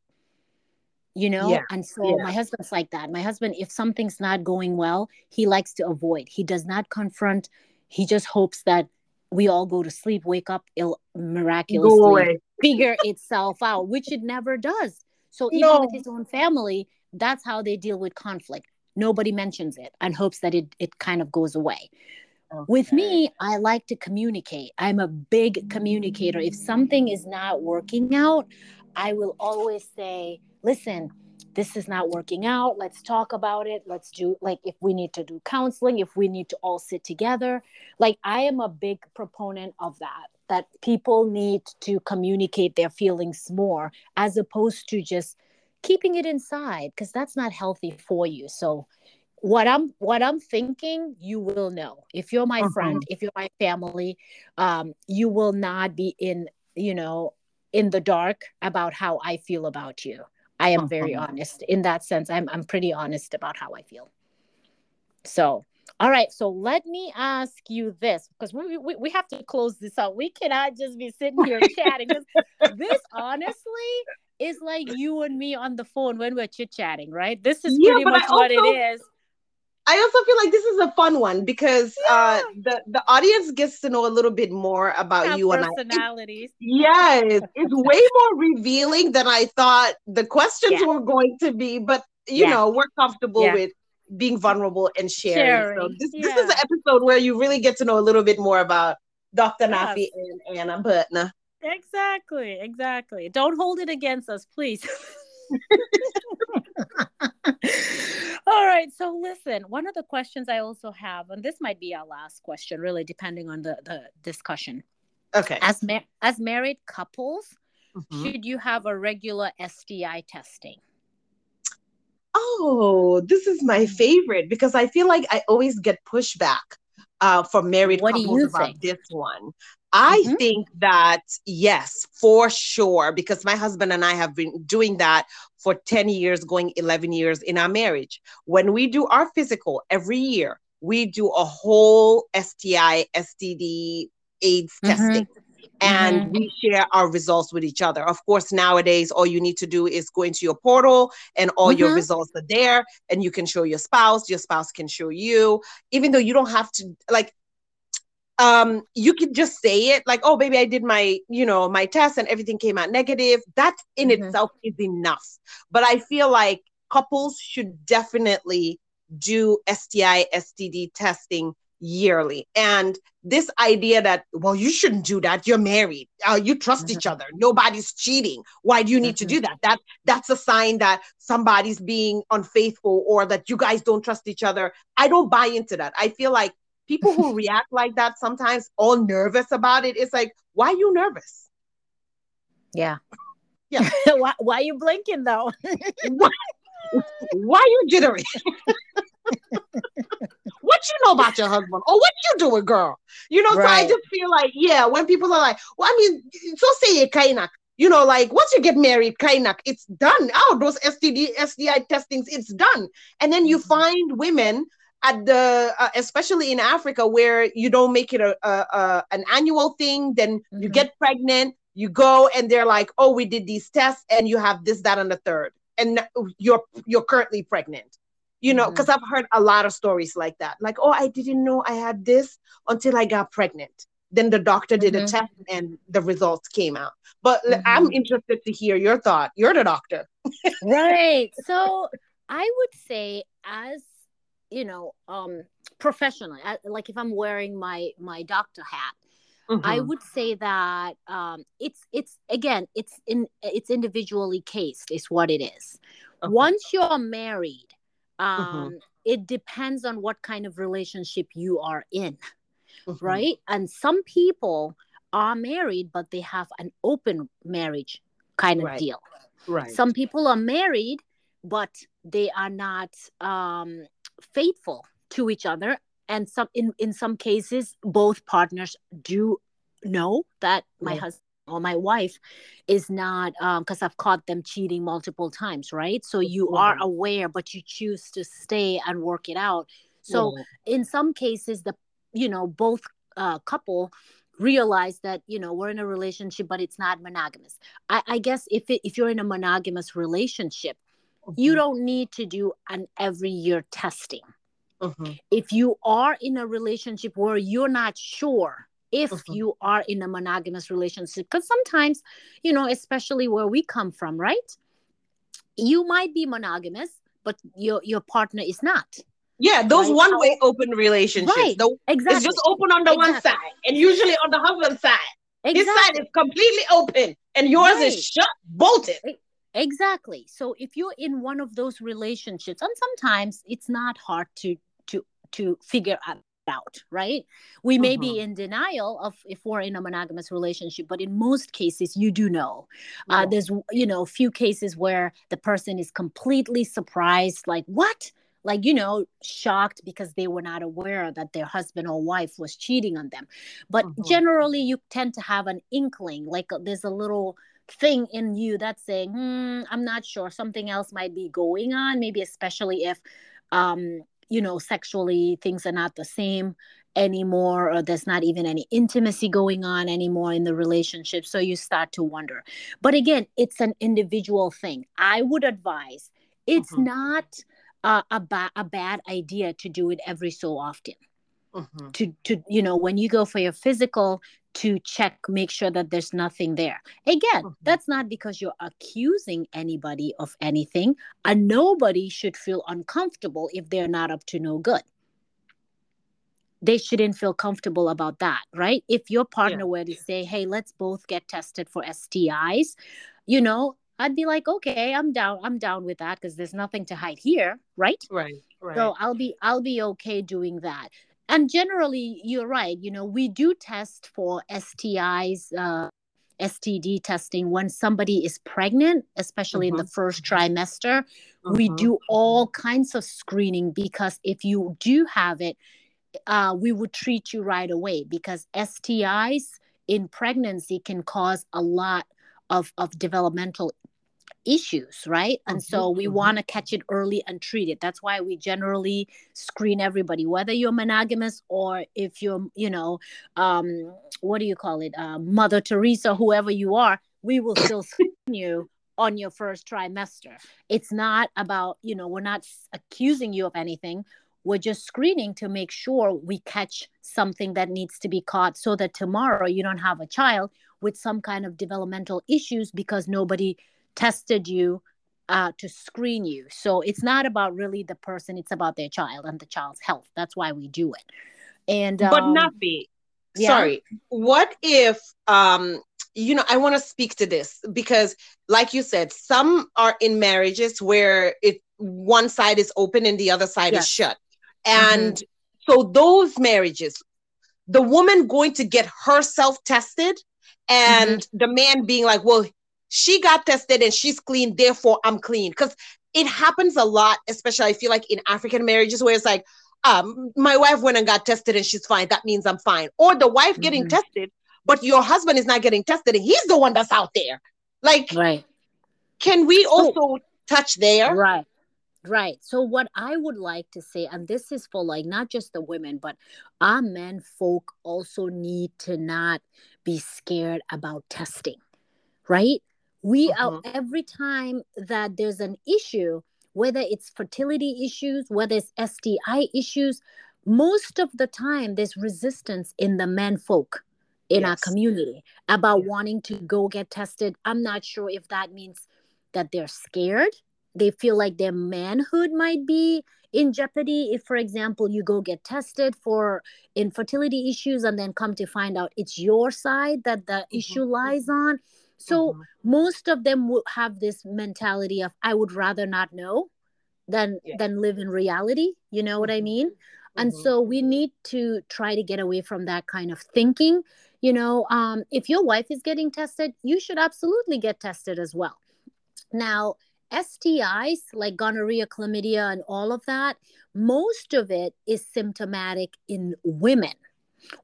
you know? Yeah. and so yeah. my husband's like that. My husband if something's not going well he likes to avoid. He does not confront. He just hopes that we all go to sleep wake up it'll miraculously [LAUGHS] figure itself out which it never does. So even no. with his own family that's how they deal with conflict. Nobody mentions it and hopes that it, it kind of goes away. Okay. with me i like to communicate. I'm a big communicator. If something is not working out i will always say listen, this is not working out. Let's talk about it. Let's do, like, if we need to do counseling, if we need to all sit together. Like, I am a big proponent of that, that people need to communicate their feelings more as opposed to just keeping it inside, because that's not healthy for you. So, what i'm what i'm thinking you will know if you're my uh-huh. friend if you're my family um you will not be in you know in the dark about how i feel about you I am very uh-huh. honest in that sense. I'm I'm pretty honest about how I feel. So, all right. So let me ask you this because we, we, we have to close this out. We cannot just be sitting here [LAUGHS] chatting. This honestly is like you and me on the phone when we're chit chatting, right? This is pretty much also, what it is. I also feel like this is a fun one because uh, yeah. uh, the the audience gets to know a little bit more about you and personalities. Yes, it's [LAUGHS] way more revealing than I thought the questions yeah. were going to be. But you yeah. know, we're comfortable with being vulnerable and sharing. sharing. So this, this is an episode where you really get to know a little bit more about Dr. Nafi and Anna Butner. exactly, exactly. Don't hold it against us, please. [LAUGHS] [LAUGHS] All right. So listen, one of the questions I also have, and this might be our last question, really depending on the, the discussion. Okay. As ma- as married couples, mm-hmm. should you have a regular STI testing? Oh, this is my mm-hmm. favorite because I feel like I always get pushback uh, for married what couples about think? this one. I mm-hmm. think that yes, for sure, because my husband and I have been doing that for 10 years, going 11 years in our marriage. When we do our physical every year, we do a whole STI, STD, AIDS mm-hmm. testing. And mm-hmm. we share our results with each other. Of course, nowadays, all you need to do is go into your portal and all your mm-hmm. results are there, and you can show your spouse. Your spouse can show you, even though you don't have to, like, um you can just say it like oh baby i did my you know my test and everything came out negative. That in mm-hmm. itself is enough. But i feel like couples should definitely do sti std testing yearly. And this idea that well you shouldn't do that. You're married. Uh, you trust mm-hmm. each other. Nobody's cheating. Why do you need mm-hmm. to do that? That that's a sign that somebody's being unfaithful or that you guys don't trust each other. I don't buy into that. I feel like people who [LAUGHS] react like that sometimes all nervous about it. It's like why are you nervous? Yeah. Yeah. [LAUGHS] Why, why are you blinking though? [LAUGHS] Why, why are you jittery? What you know about your husband? Or what you doing girl? You know right. so i just feel like yeah when people are like well i mean so say it kainak you know, like once you get married, kainak, it's done. Oh, those STD, sti testings, it's done. And then you mm-hmm. find women at the uh, especially in africa where you don't make it a, a, a an annual thing then mm-hmm. you get pregnant you go and they're like oh we did these tests and you have this that and the third and you're you're currently pregnant you know because mm-hmm. i've heard a lot of stories like that like oh i didn't know i had this until i got pregnant then the doctor did mm-hmm. a test and the results came out but i'm mm-hmm. interested to hear your thought you're the doctor [LAUGHS] right so i would say as you know um professionally I, like if i'm wearing my my doctor hat mm-hmm. i would say that um it's it's again it's in it's individually cased is what it is okay. once you're married mm-hmm. um mm-hmm. it depends on what kind of relationship you are in mm-hmm. right and some people are married but they have an open marriage kind of right. deal right some people are married but they are not um faithful to each other and some in in some cases both partners do know that my yeah. husband or my wife is not because um, I've caught them cheating multiple times, right? So you yeah. are aware, but you choose to stay and work it out. So yeah. in some cases, the you know both uh, couple realize that you know we're in a relationship, but it's not monogamous. I, I guess if it, if you're in a monogamous relationship, Mm-hmm. You don't need to do an every year testing. Mm-hmm. If you are in a relationship where you're not sure if mm-hmm. you are in a monogamous relationship, because sometimes, you know, especially where we come from, right? You might be monogamous, but your your partner is not. Yeah, those right? one way open relationships. Right. The, exactly. It's just open on the exactly. one side, and usually on the husband side. Exactly. His side is completely open, and yours right. is shut, bolted. Exactly. So if you're in one of those relationships, and sometimes it's not hard to to to figure out, right? We may be uh-huh. in denial of if we're in a monogamous relationship, but in most cases, you do know. Uh, yeah. Uh, there's you know a few cases where the person is completely surprised, like what? Like you know, shocked because they were not aware that their husband or wife was cheating on them. But uh-huh. generally, you tend to have an inkling, like uh, there's a little thing in you that's saying, hmm, I'm not sure, something else might be going on, maybe especially if, um, you know, sexually things are not the same anymore or there's not even any intimacy going on anymore in the relationship. So you start to wonder. But again it's an individual thing. I would advise it's mm-hmm. not uh, a, ba- a bad idea to do it every so often. Mm-hmm. to to you know when you go for your physical to check make sure that there's nothing there again mm-hmm. that's not because you're accusing anybody of anything and nobody should feel uncomfortable if they're not up to no good they shouldn't feel comfortable about that, right? If your partner yeah. were to say, "Hey, let's both get tested for STIs," you know, I'd be like, "Okay, I'm down. I'm down with that because there's nothing to hide here, right?" Right. Right. So I'll be I'll be okay doing that. And generally, you're right. You know, we do test for STIs. Uh, STD testing when somebody is pregnant, especially in the mm-hmm. first trimester. We mm-hmm. do all kinds of screening because if you do have it, uh, we would treat you right away because STIs in pregnancy can cause a lot of, of developmental issues, right? And mm-hmm. so we mm-hmm. want to catch it early and treat it. That's why we generally screen everybody, whether you're monogamous or if you're, you know, um, what do you call it, uh, Mother Teresa, whoever you are, we will still [LAUGHS] screen you on your first trimester. It's not about, you know, we're not accusing you of anything. We're just screening to make sure we catch something that needs to be caught so that tomorrow you don't have a child with some kind of developmental issues because nobody tested you uh, to screen you. So it's not about really the person, it's about their child and the child's health. That's why we do it. And um, but not be yeah. sorry. What if um you know, I want to speak to this because, like you said, some are in marriages where it one side is open and the other side yes. is shut. And mm-hmm. so those marriages, the woman going to get herself tested and mm-hmm. the man being like, well, she got tested and she's clean, therefore I'm clean. Because it happens a lot, especially I feel like in African marriages where it's like, um, my wife went and got tested and she's fine. That means I'm fine. Or the wife mm-hmm. getting tested, but your husband is not getting tested and he's the one that's out there. Like, right. Can we also touch there? Right. Right. So what I would like to say, and this is for like not just the women, but our men folk also need to not be scared about testing. Right? We uh-huh. are every time that there's an issue whether it's fertility issues whether it's sti issues most of the time there's resistance in the men folk in yes. our community about yes. wanting to go get tested i'm not sure if that means that they're scared they feel like their manhood might be in jeopardy if for example you go get tested for infertility issues and then come to find out it's your side that the mm-hmm. issue lies on so mm-hmm. most of them will have this mentality of I would rather not know than yeah. than live in reality. You know what I mm-hmm. mean? Mm-hmm. And so we need to try to get away from that kind of thinking. You know, um, if your wife is getting tested, you should absolutely get tested as well. Now, STIs like gonorrhea, chlamydia, and all of that, most of it is symptomatic in women,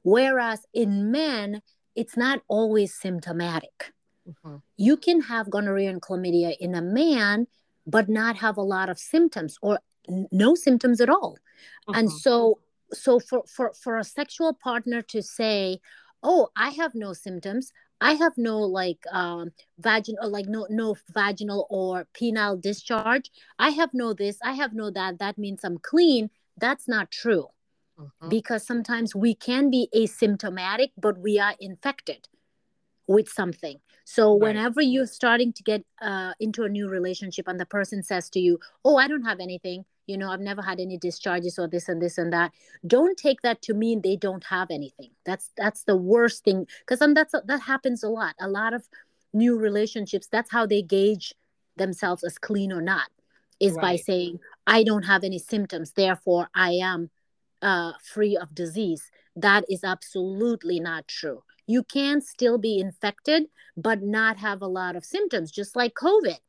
whereas in men, it's not always symptomatic. Mm-hmm. You can have gonorrhea and chlamydia in a man, but not have a lot of symptoms or n- no symptoms at all. Mm-hmm. And so, so for, for, for a sexual partner to say, oh, I have no symptoms, I have no like um, vaginal, like no no vaginal or penile discharge. I have no this. I have no that. That means I'm clean. That's not true, mm-hmm. because sometimes we can be asymptomatic, but we are infected with something. So right. whenever you're starting to get uh, into a new relationship and the person says to you, "Oh, I don't have anything," you know, I've never had any discharges or this and this and that. Don't take that to mean they don't have anything. That's that's the worst thing because that's that happens a lot. A lot of new relationships. That's how they gauge themselves as clean or not is right. by saying, "I don't have any symptoms, therefore I am uh, free of disease." That is absolutely not true you can still be infected but not have a lot of symptoms just like covid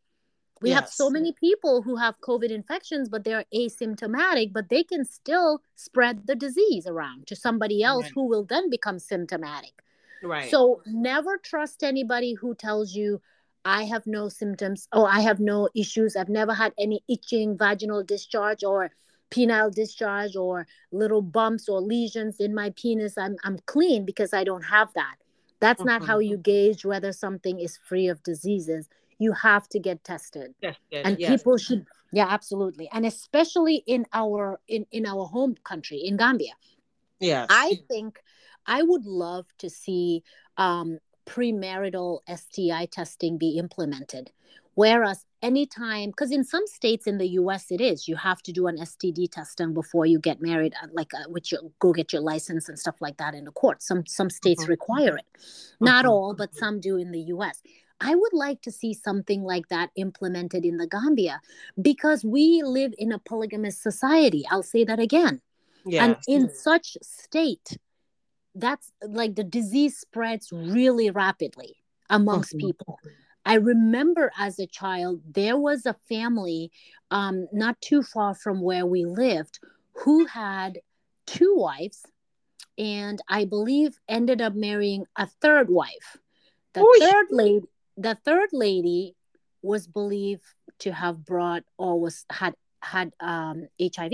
we yes. have so many people who have covid infections but they're asymptomatic but they can still spread the disease around to somebody else right. who will then become symptomatic right so never trust anybody who tells you I have no symptoms Oh, I have no issues. I've never had any itching, vaginal discharge, or penile discharge or little bumps or lesions in my penis i'm, I'm clean because i don't have that that's mm-hmm. not how mm-hmm. you gauge whether something is free of diseases you have to get tested and yes. people should yeah absolutely and especially in our in in our home country in gambia yeah i think i would love to see um premarital sti testing be implemented whereas anytime because in some states in the us it is you have to do an std testing before you get married uh, like uh, which you go get your license and stuff like that in the court some some states mm-hmm. require it not mm-hmm. all but some do in the us I would like to see something like that implemented in the Gambia because we live in a polygamous society. I'll say that again. Yes. And in such state, that's like the disease spreads really rapidly amongst mm-hmm. people. I remember as a child, there was a family um, not too far from where we lived who had two wives and I believe ended up marrying a third wife. The Oy. third lady, the third lady was believed to have brought or was had had um, HIV.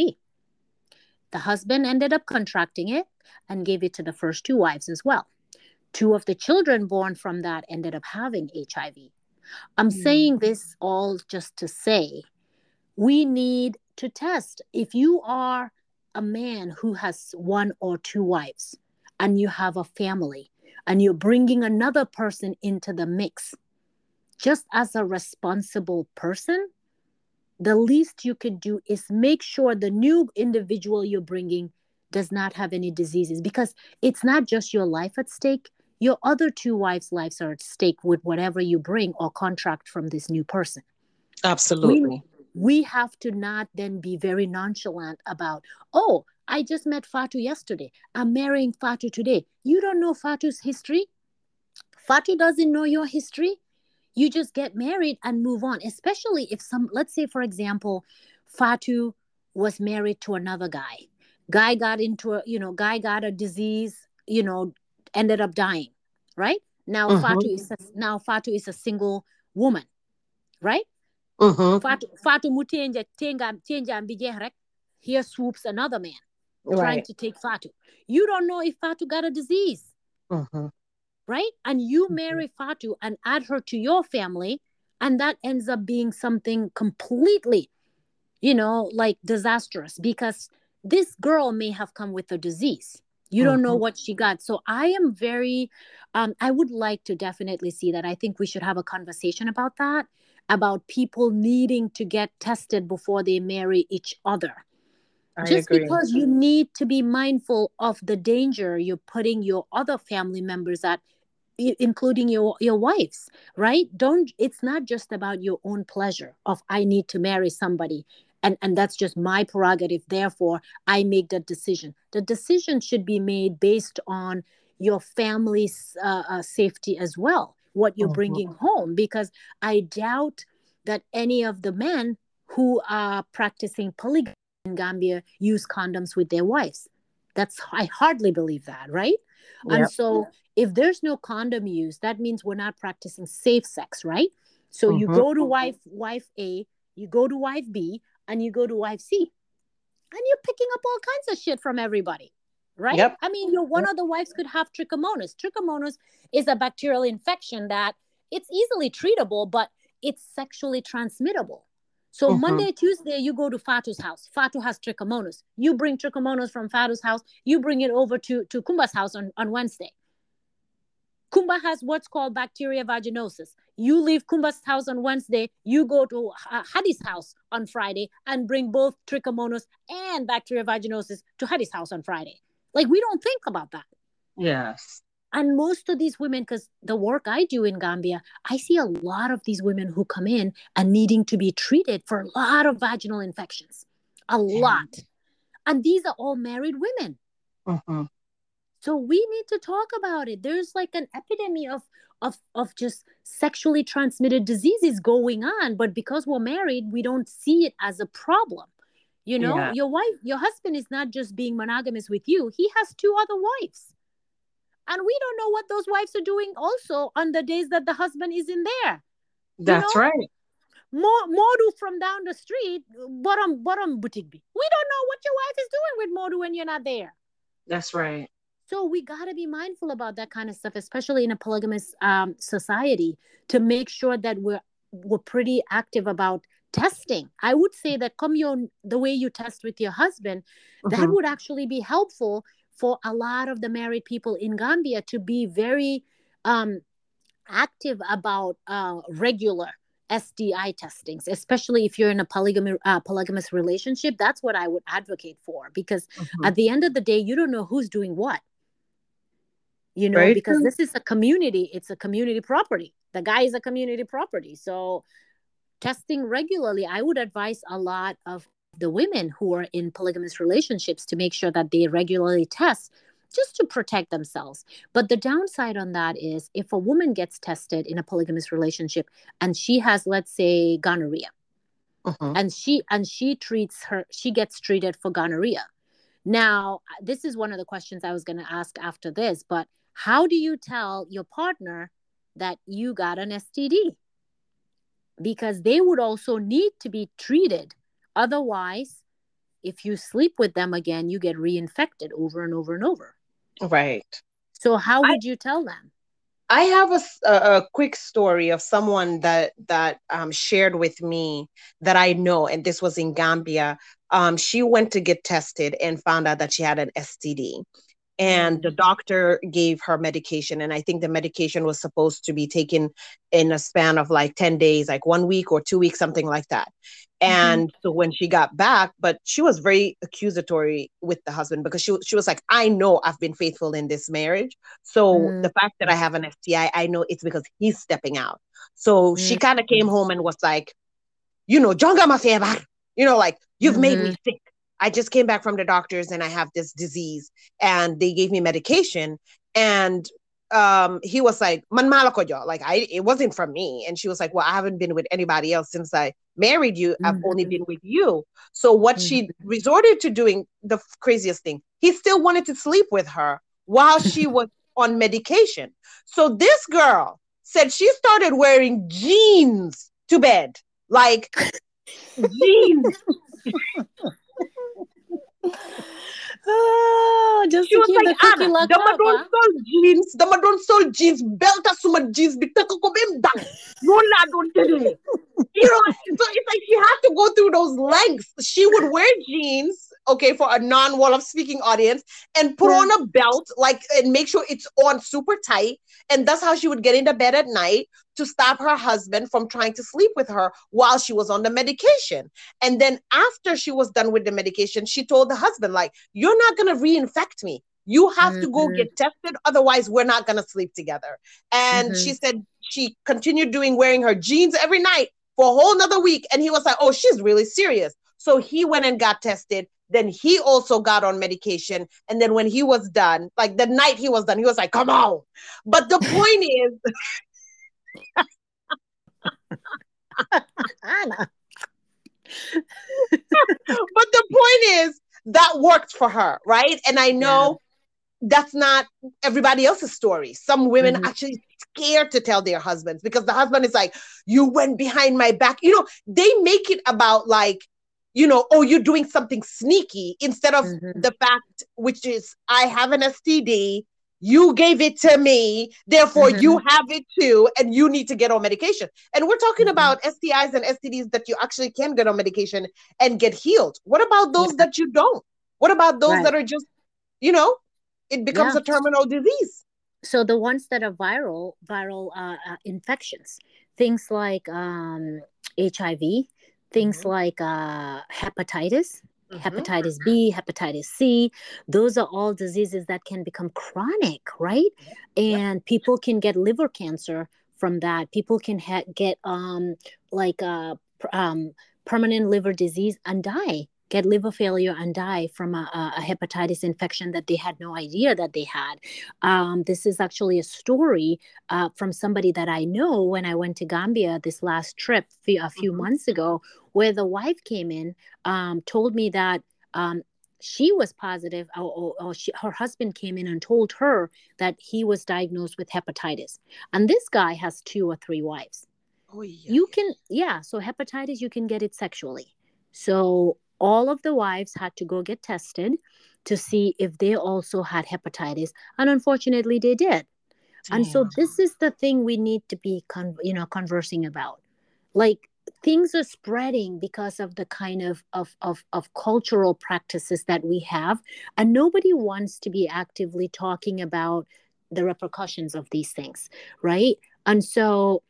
The husband ended up contracting it and gave it to the first two wives as well. Two of the children born from that ended up having HIV. I'm mm. saying this all just to say we need to test. If you are a man who has one or two wives and you have a family and you're bringing another person into the mix, just as a responsible person, the least you could do is make sure the new individual you're bringing does not have any diseases because it's not just your life at stake. Your other two wives' lives are at stake with whatever you bring or contract from this new person. Absolutely. We, we have to not then be very nonchalant about, oh, I just met Fatu yesterday. I'm marrying Fatu today. You don't know Fatu's history. Fatu doesn't know your history you just get married and move on especially if some let's say for example fatu was married to another guy guy got into a you know guy got a disease you know ended up dying right now uh-huh. fatu is a, now fatu is a single woman right uh-huh. fatu fatu mu tenja tenga tenja rek here swoops another man right. trying to take fatu you don't know if fatu got a disease uh-huh right? And you marry Fatu and add her to your family, and that ends up being something completely, you know, like disastrous because this girl may have come with a disease. You don't know mm-hmm. what she got. So I am very, um, I would like to definitely see that. I think we should have a conversation about that, about people needing to get tested before they marry each other. I just agree. because you need to be mindful of the danger you're putting your other family members at including your your wives right don't it's not just about your own pleasure of i need to marry somebody and and that's just my prerogative therefore i make that decision the decision should be made based on your family's uh, uh, safety as well what you're mm-hmm. bringing home because i doubt that any of the men who are practicing polygamy in gambia use condoms with their wives that's i hardly believe that right Yep. And so if there's no condom use, that means we're not practicing safe sex, right? So mm-hmm. you go to wife wife A, you go to wife B, and you go to wife C. And you're picking up all kinds of shit from everybody. Right? Yep. I mean, your one yep. of the wives could have trichomonas. Trichomonas is a bacterial infection that it's easily treatable, but it's sexually transmittable. So mm-hmm. Monday, Tuesday, you go to Fatu's house. Fatu has trichomonas. You bring trichomonas from Fatu's house. You bring it over to, to Kumba's house on, on Wednesday. Kumba has what's called bacteria vaginosis. You leave Kumba's house on Wednesday, you go to Hadi's house on Friday and bring both trichomonas and bacteria vaginosis to Hadi's house on Friday. Like we don't think about that. Yes. And most of these women, because the work I do in Gambia, I see a lot of these women who come in and needing to be treated for a lot of vaginal infections, a lot. And these are all married women. Uh-huh. So we need to talk about it. There's like an epidemic of of of just sexually transmitted diseases going on, but because we're married, we don't see it as a problem. You know, yeah. your wife, your husband is not just being monogamous with you, he has two other wives. And we don't know what those wives are doing also on the days that the husband is in there. That's you know? right. More Modu from down the street, bottom bottom boutique. We don't know what your wife is doing with Modu when you're not there. That's right. So we got to be mindful about that kind of stuff, especially in a polygamous um, society, to make sure that we're we're pretty active about testing. I would say that come your the way you test with your husband, mm-hmm. that would actually be helpful for a lot of the married people in Gambia to be very um, active about uh, regular STI testings, especially if you're in a polygamy, uh, polygamous relationship. That's what I would advocate for because mm-hmm. at the end of the day, you don't know who's doing what. You know, Very because true. this is a community, it's a community property. The guy is a community property. So, testing regularly, I would advise a lot of the women who are in polygamous relationships to make sure that they regularly test just to protect themselves. But the downside on that is if a woman gets tested in a polygamous relationship and she has, let's say, gonorrhea, uh-huh. and she and she treats her, she gets treated for gonorrhea. Now, this is one of the questions I was going to ask after this, but how do you tell your partner that you got an STD? Because they would also need to be treated. Otherwise, if you sleep with them again, you get reinfected over and over and over. Right. So how would I, you tell them? I have a, a, quick story of someone that that um, shared with me that I know, and this was in Gambia. Um, she went to get tested and found out that she had an STD and the mm. doctor gave her medication and i think the medication was supposed to be taken in a span of like 10 days like one week or two weeks something like that mm-hmm. and mm-hmm. so when she got back but she was very accusatory with the husband because she, she was like i know i've been faithful in this marriage so mm-hmm. the fact that i have an sti i know it's because he's stepping out so mm-hmm. she kind of came home and was like you know jonga ma you know like you've made me mm-hmm. sick I just came back from the doctors and I have this disease and they gave me medication and um he was like man like I it wasn't from me. And she was like well I haven't been with anybody else since I married you. I've mm-hmm. only been with you. So what mm-hmm. she resorted to doing the craziest thing he still wanted to sleep with her while she [LAUGHS] was on medication. So this girl said she started wearing jeans to bed. Like [LAUGHS] jeans [LAUGHS] oh, just she was like, Anna, dama don't sell jeans, dama don't sell jeans, belta suma jeans, bitaka ko bim dang. No, la don't tell me. You know, so it's like she had to go through those lengths. She would wear jeans, okay, for a non-Wolof speaking audience, and put yeah. on a belt, like, and make sure it's on super tight. And that's how she would get into bed at night to stop her husband from trying to sleep with her while she was on the medication. And then after she was done with the medication, she told the husband, like, you're not going to reinfect me. You have mm-hmm. to go mm-hmm. get tested. Otherwise, we're not going to sleep together. And mm-hmm. she said she continued doing wearing her jeans every night for a whole nother week. And he was like, oh, she's really serious. So he went and got tested. Then he also got on medication. And then when he was done, like the night he was done, he was like, come on. But the [LAUGHS] point is, [LAUGHS] but the point is that worked for her, right? And I know yeah. that's not everybody else's story. Some women mm-hmm. actually scared to tell their husbands because the husband is like, "You went behind my back." You know, they make it about like you know, oh, you're doing something sneaky instead of mm-hmm. the fact, which is, I have an STD you gave it to me therefore mm-hmm. you have it too and you need to get on medication and we're talking mm-hmm. about stis and stds that you actually can get on medication and get healed what about those yeah. that you don't what about those right. that are just you know it becomes yeah. a terminal disease so the ones that are viral viral uh, uh, infections things like um, hiv things mm-hmm. like uh, hepatitis Mm-hmm. hepatitis B, hepatitis C. Those are all diseases that can become chronic, right? And people can get liver cancer from that. People can ha- get um like uh um permanent liver disease and die get liver failure and die from a, a, hepatitis infection that they had no idea that they had. Um, this is actually a story uh, from somebody that I know when I went to Gambia this last trip a few mm-hmm. months ago, where the wife came in, um, told me that. Um, she was positive, or, or, or she, her husband came in and told her that he was diagnosed with hepatitis. And this guy has two or three wives. Oh, yeah. You can, yeah. So hepatitis, you can get it sexually. So all of the wives had to go get tested to see if they also had hepatitis and unfortunately they did. Damn. and so this is the thing we need to be con- you know conversing about. Like things are spreading because of the kind of, of of of cultural practices that we have and nobody wants to be actively talking about the repercussions of these things right? And so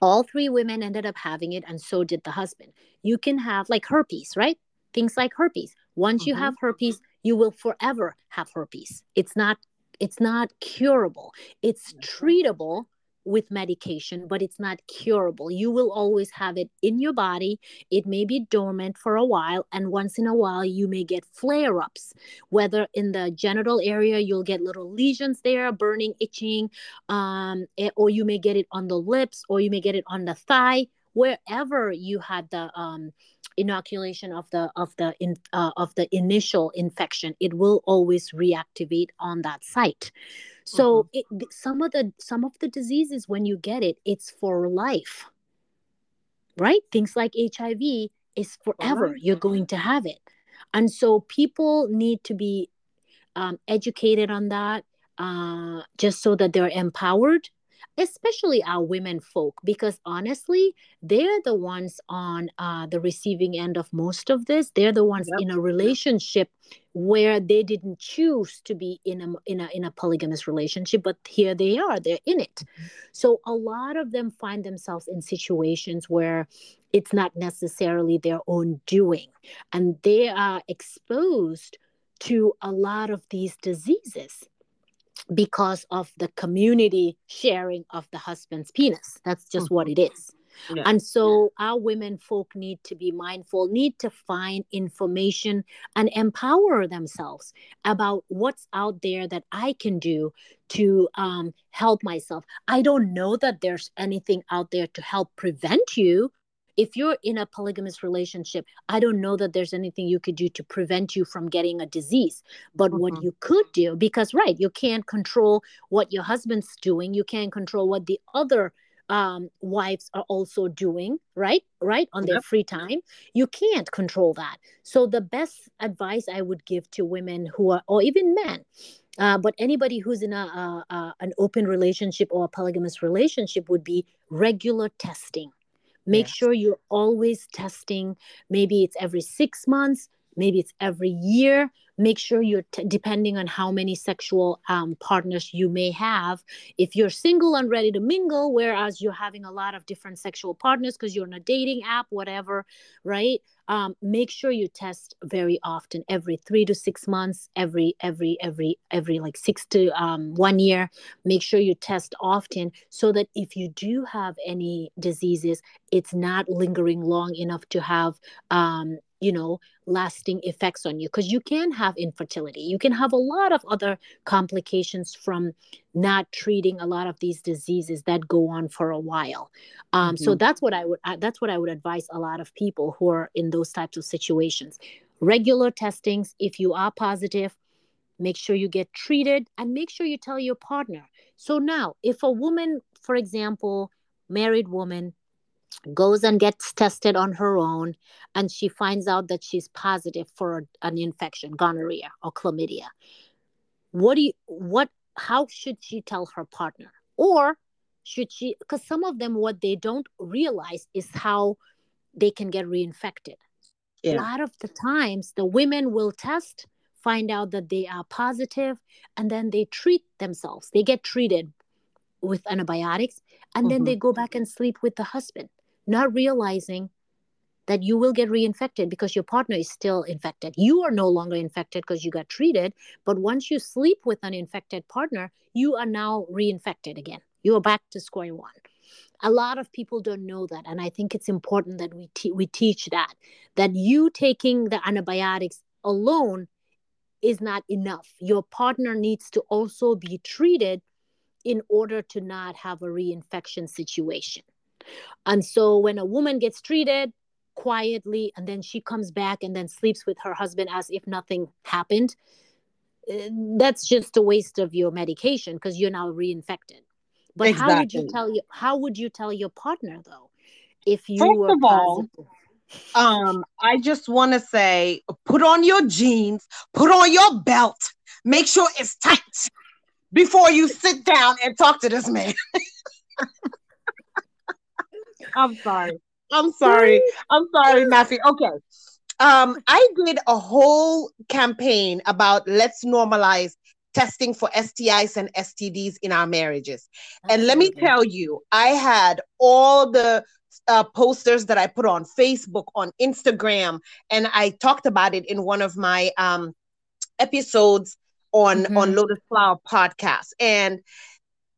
all three women ended up having it and so did the husband. You can have like herpes right things like herpes once mm-hmm. you have herpes you will forever have herpes it's not it's not curable it's treatable with medication, but it's not curable. You will always have it in your body. It may be dormant for a while, and once in a while, you may get flare ups, whether in the genital area, you'll get little lesions there, burning, itching, um, eh, or you may get it on the lips, or you may get it on the thigh, wherever you had the um, inoculation of the of the in, uh, of the initial infection it will always reactivate on that site. So mm-hmm. it, some of the some of the diseases when you get it it's for life. Right? Things like hiv is forever. you're going to have it. And so people need to be um, educated on that uh, just so that they're empowered especially our women folk because honestly they're the ones on uh, the receiving end of most of this they're the ones yep. in a relationship where they didn't choose to be in a in a in a polygamous relationship but here they are they're in it mm-hmm. so a lot of them find themselves in situations where it's not necessarily their own doing and they are exposed to a lot of these diseases because of the community sharing of the husband's penis. That's just mm-hmm. what it is. Yeah. And so our women folk need to be mindful, need to find information and empower themselves about what's out there that I can do to um, help myself. I don't know that there's anything out there to help prevent you if you're in a polygamous relationship, I don't know that there's anything you could do to prevent you from getting a disease. But mm-hmm. what you could do, because, right, you can't control what your husband's doing, you can't control what the other um, wives are also doing, right? Right, on yep. their free time. You can't control that. So, the best advice I would give to women who are, or even men, uh, but anybody who's in a, a, a, an open relationship or a polygamous relationship would be regular testing make yes. sure you're always testing maybe it's every six months maybe it's every year make sure you're t- depending on how many sexual um, partners you may have. If you're single and ready to mingle whereas you're having a lot of different sexual partners because you're on a dating app whatever right? Um, make sure you test very often every three to six months every every every every like six to um, one year. Make sure you test often so that if you do have any diseases it's not lingering long enough to have um, you know lasting effects on you because you can have infertility. You can have a lot of other complications from not treating a lot of these diseases that go on for a while. Um, mm-hmm. so that's what i would that's what i would advise a lot of people who are in those types of situations. Regular testings if you are positive make sure you get treated and make sure you tell your partner. So now if a woman for example married woman goes and gets tested on her own and she finds out that she's positive for an infection gonorrhea or chlamydia. What do you what how should she tell her partner? Or should she because some of them what they don't realize is how they can get reinfected. Yeah. a lot of the times the women will test find out that they are positive and then they treat themselves. They get treated with antibiotics and mm-hmm. then they go back and sleep with the husband not realizing that you will get reinfected because your partner is still infected. You are no longer infected because you got treated, but once you sleep with an infected partner, you are now reinfected again. You are back to square one. A lot of people don't know that, and I think it's important that we te- we teach that that you taking the antibiotics alone is not enough. Your partner needs to also be treated in order to not have a reinfection situation. And so when a woman gets treated quietly and then she comes back and then sleeps with her husband as if nothing happened, eh, that's just a waste of your medication because you're now reinfected. But exactly. how would you tell you how would you tell your partner though if you First were of all, um I just want to say put on your jeans, put on your belt, make sure it's tight before you sit down and talk to this man. [LAUGHS] I'm sorry. I'm sorry. I'm sorry, Nafi. Okay. Um, I did a whole campaign about let's normalize testing for STIs and STDs in our marriages. Absolutely. And let me tell you, I had all the uh, posters that I put on Facebook, on Instagram, and I talked about it in one of my um, episodes on mm-hmm. on Lotus Flower podcast. And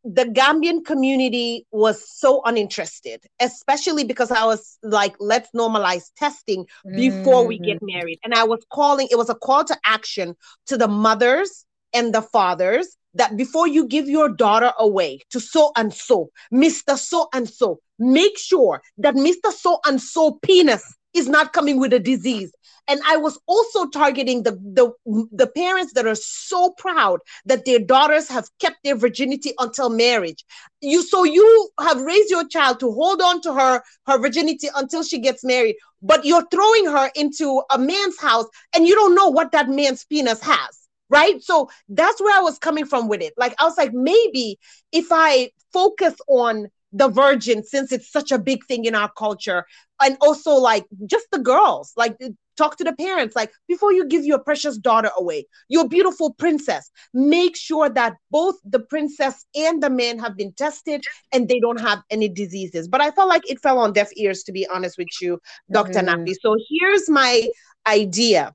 the Gambian community was so uninterested, especially because I was like, let's normalize testing before mm-hmm. we get mm-hmm. married. And I was calling, it was a call to action to the mothers and the fathers that before you give your daughter away to so and so, Mr. So and so, make sure that Mr. So and so penis is not coming with a disease. And i was also targeting the, the the parents that are so proud that their daughters have kept their virginity until marriage. You so you have raised your child to hold on to her her virginity until she gets married but you're throwing her into a man's house and you don't know what that man's penis has right? So that's where i was coming from with it. Like i was like maybe if i focus on the virgin since it's such a big thing in our culture. And also like just the girls like talk to the parents like before you give your precious daughter away your beautiful princess make sure that both the princess and the man have been tested and they don't have any diseases. But i felt like it fell on deaf ears to be honest with you dr mm-hmm. nafi so here's my idea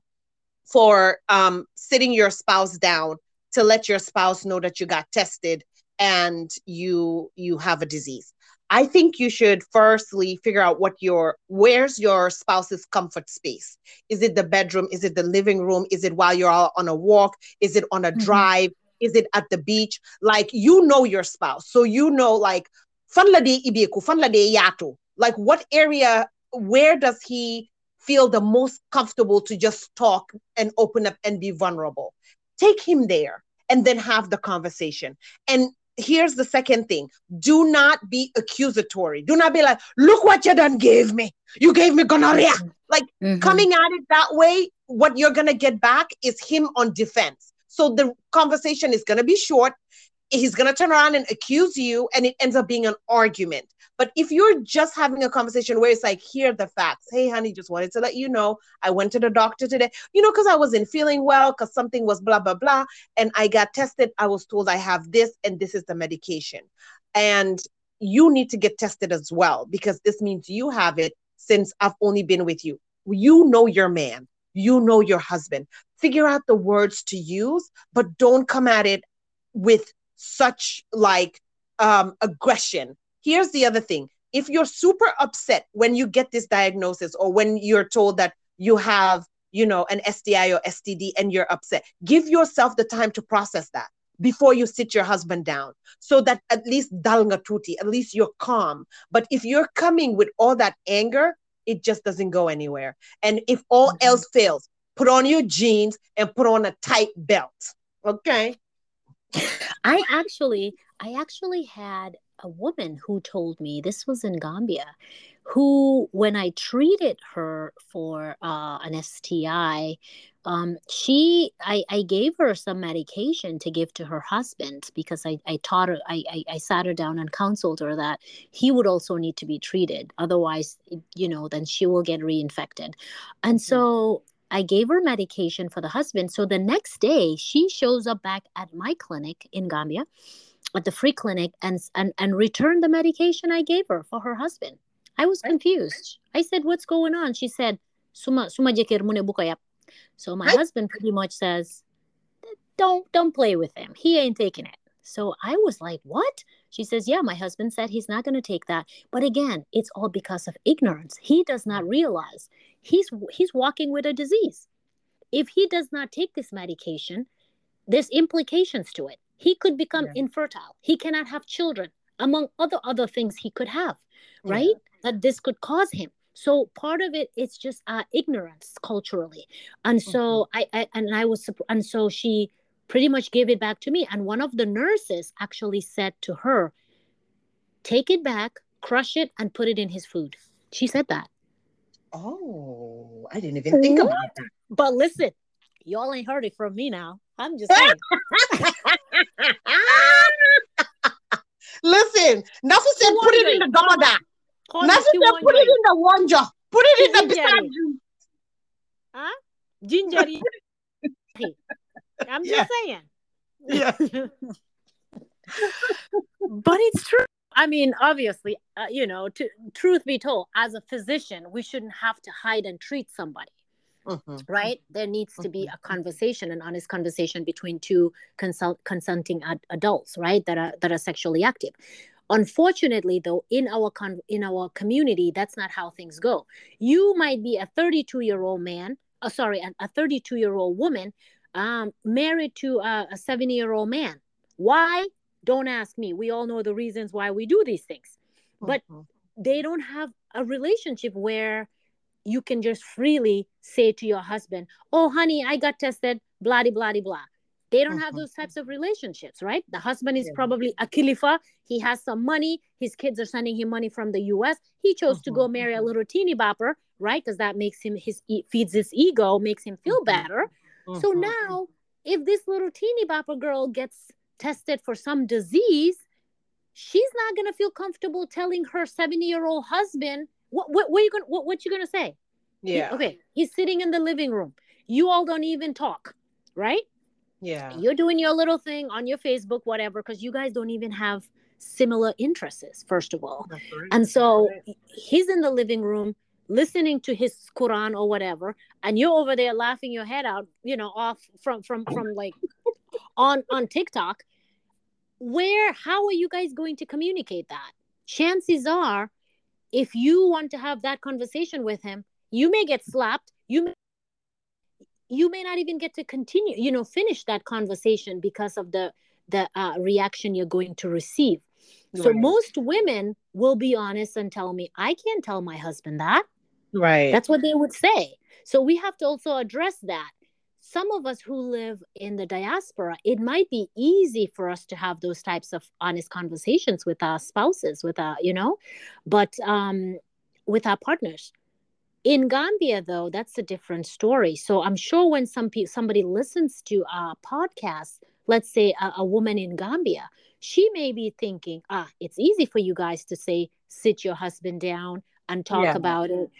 for um, sitting your spouse down to let your spouse know that you got tested and you you have a disease. I think you should firstly figure out what your where's your spouse's comfort space? Is it the bedroom? Is it the living room? Is it while you're all on a walk? Is it on a mm-hmm. drive? Is it at the beach? Like you know your spouse. So you know like fan la ibiku fan la yato. Like what area where does he feel the most comfortable to just talk and open up and be vulnerable? Take him there and then have the conversation. And here's the second thing. Do not be accusatory. Do not be like look what you done gave me. You gave me gonorrhea. Like mm-hmm. coming at it that way what you're gonna get back is him on defense. So the conversation is gonna be short he's gonna turn around and accuse you and it ends up being an argument but if you're just having a conversation where it's like, here are the facts. Hey, honey, just wanted to let you know I went to the doctor today, you know, because I wasn't feeling well, because something was blah, blah, blah. And I got tested. I was told I have this, and this is the medication. And you need to get tested as well, because this means you have it since I've only been with you. You know your man, you know your husband. Figure out the words to use, but don't come at it with such like um aggression. Here's the other thing. If you're super upset when you get this diagnosis or when you're told that you have you know an STI or STD and you're upset give yourself the time to process that before you sit your husband down so that at least dalga tuti at least you're calm. But if you're coming with all that anger it just doesn't go anywhere. And if all mm-hmm. else fails put on your jeans and put on a tight belt okay i actually i actually had a woman who told me this was in Gambia, who, when I treated her for uh, an STI, um, she I, I gave her some medication to give to her husband because I, I taught her I, I, I sat her down and counseled her that he would also need to be treated. Otherwise you know then she will get reinfected. And so I gave her medication for the husband so the next day she shows up back at my clinic in Gambia at the free clinic and and and returned the medication I gave her for her husband. I was confused. I said, "What's going on?" She said, "Suma suma mune bukayap." So my husband pretty much says, "Don't don't play with him. He ain't taking it." So I was like, "What?" She says, "Yeah, my husband said he's not going to take that." But again, it's all because of ignorance. He does not realize he's he's walking with a disease. If he does not take this medication, there's implications to it he could become yeah. infertile he cannot have children among other other things he could have right yeah. that this could cause him so part of it is just uh, ignorance culturally and so mm-hmm. I, I and i was and so she pretty much gave it back to me. And one of the nurses actually said to her take it back crush it and put it in his food. She said that. Oh i didn't even think what? about that. But listen y'all ain't heard it from me now. I'm just saying. [LAUGHS] Listen, Nafi said put it in the Gomada. Nafi said put it in the Wanja. Put it in the beside Huh? Ginger. [LAUGHS] I'm just yeah. saying. Yeah. [LAUGHS] but it's true. I mean, obviously, uh, you know, to truth be told, as a physician, we shouldn't have to hide and treat somebody. Mm-hmm. Right? There needs to be mm-hmm. a conversation, an honest conversation between two consult- consenting ad- adults, right? That are that are sexually active. Unfortunately, though, in our con- in our community, that's not how things go. You might be a 32 year old man, uh, sorry, a 32 year old woman, um, married to a 70 year old man. Why? Don't ask me. We all know the reasons why we do these things, but mm-hmm. they don't have a relationship where you can just freely say to your husband, "Oh, honey, I got tested." Blah blah blah. They don't have mm-hmm. those types of relationships, right? The husband is yeah. probably a khalifa. He has some money. His kids are sending him money from the U.S. He chose to go mm-hmm. marry a mm-hmm. little teeny bopper, right? Because that makes him his feeds his ego, makes him feel better. So mm-hmm. now, if this little teeny bopper girl gets tested for some disease, she's not gonna feel comfortable telling her 70 year old husband what what what you gonna what, what you gonna say yeah okay he's sitting in the living room you all don't even talk right yeah. You're doing your little thing on your Facebook, whatever, because you guys don't even have similar interests, first of all. Right. And so he's in the living room listening to his Quran or whatever, and you're over there laughing your head out, you know, off from from from like on on TikTok. Where how are you guys going to communicate that? Chances are, if you want to have that conversation with him, you may get slapped. You may you may not even get to continue you know finish that conversation because of the the uh, reaction you're going to receive so right. most women will be honest and tell me i can't tell my husband that right that's what they would say so we have to also address that some of us who live in the diaspora it might be easy for us to have those types of honest conversations with our spouses with our you know but um with our partners in Gambia, though, that's a different story. So I'm sure when some people somebody listens to our podcast, let's say a, a woman in Gambia, she may be thinking, ah, it's easy for you guys to say, sit your husband down and talk yeah. about it.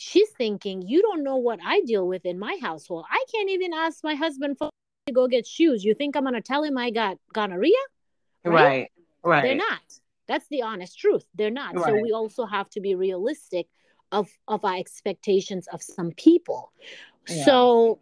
She's thinking, you don't know what I deal with in my household. I can't even ask my husband for to go get shoes. You think I'm going to tell him I got gonorrhea? Right? right. Right. They're not. That's the honest truth. They're not. Right. So we also have to be realistic of of our expectations of some people yeah. so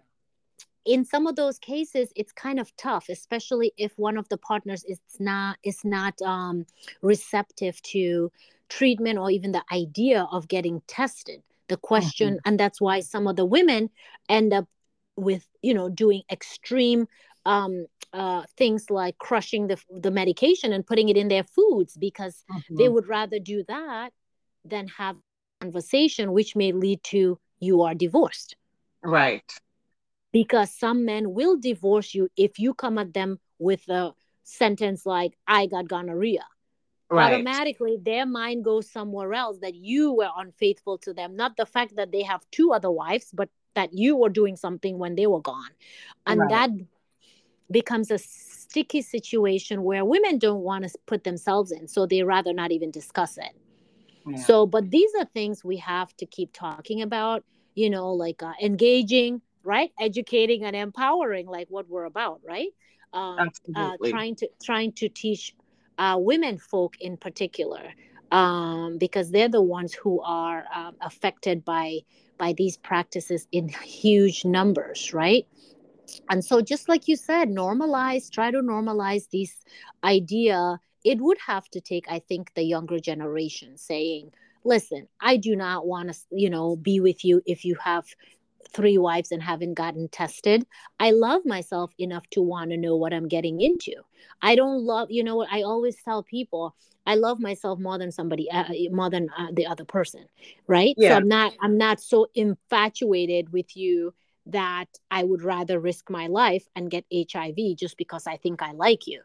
in some of those cases it's kind of tough especially if one of the partners is not is not um, receptive to treatment or even the idea of getting tested the question mm-hmm. and that's why some of the women end up with you know doing extreme um, uh, things like crushing the, the medication and putting it in their foods because mm-hmm. they would rather do that than have conversation, which may lead to you are divorced. Right. Because some men will divorce you if you come at them with a sentence like, I got gonorrhea. Right. Automatically, their mind goes somewhere else that you were unfaithful to them. Not the fact that they have two other wives, but that you were doing something when they were gone. And right. that becomes a sticky situation where women don't want to put themselves in. So they rather not even discuss it. So, but these are things we have to keep talking about, you know, like uh, engaging, right? Educating and empowering, like what we're about, right? Um, uh, trying to trying to teach uh, women folk in particular, um, because they're the ones who are um, affected by by these practices in huge numbers, right? And so, just like you said, normalize, try to normalize this idea it would have to take i think the younger generation saying listen i do not want to you know be with you if you have three wives and haven't gotten tested i love myself enough to want to know what i'm getting into. I don't love you know what i always tell people i love myself more than somebody uh, more than uh, the other person right? Yeah. so i'm not i'm not so infatuated with you that i would rather risk my life and get hiv just because i think i like you.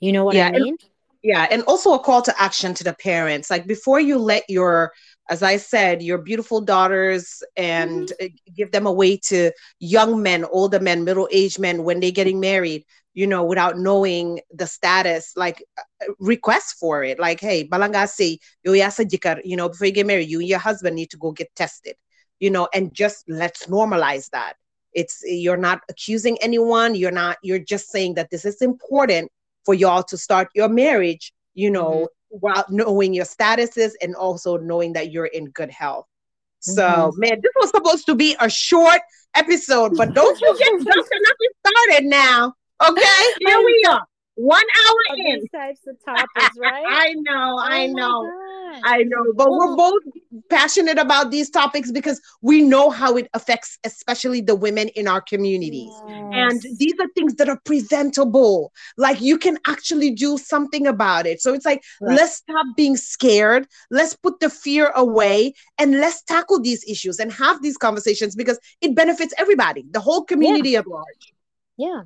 You know what yeah, i mean? and- yeah and also a call to action to the parents. Like before you let your as i said your beautiful daughters and mm-hmm. give them away to young men older men middle-aged men when they're getting married you know without knowing the status like uh, request for it like hey balanga say yo you know before you get married you and your husband need to go get tested you know and just let's normalize that it's you're not accusing anyone you're not you're just saying that this is important for y'all to start your marriage you know mm-hmm. While knowing your statuses and also knowing that you're in good health. So mm-hmm. man this was supposed to be a short episode but don't you get [LAUGHS] nothing started now okay? Here we are one hour in. These types of topics, [LAUGHS] right? I know, oh I know, I know. But we're both passionate about these topics because we know how it affects, especially the women in our communities. Yes. And these are things that are preventable. Like you can actually do something about it. So it's like, right. let's stop being scared. Let's put the fear away and let's tackle these issues and have these conversations because it benefits everybody, the whole community yeah. at large. Yeah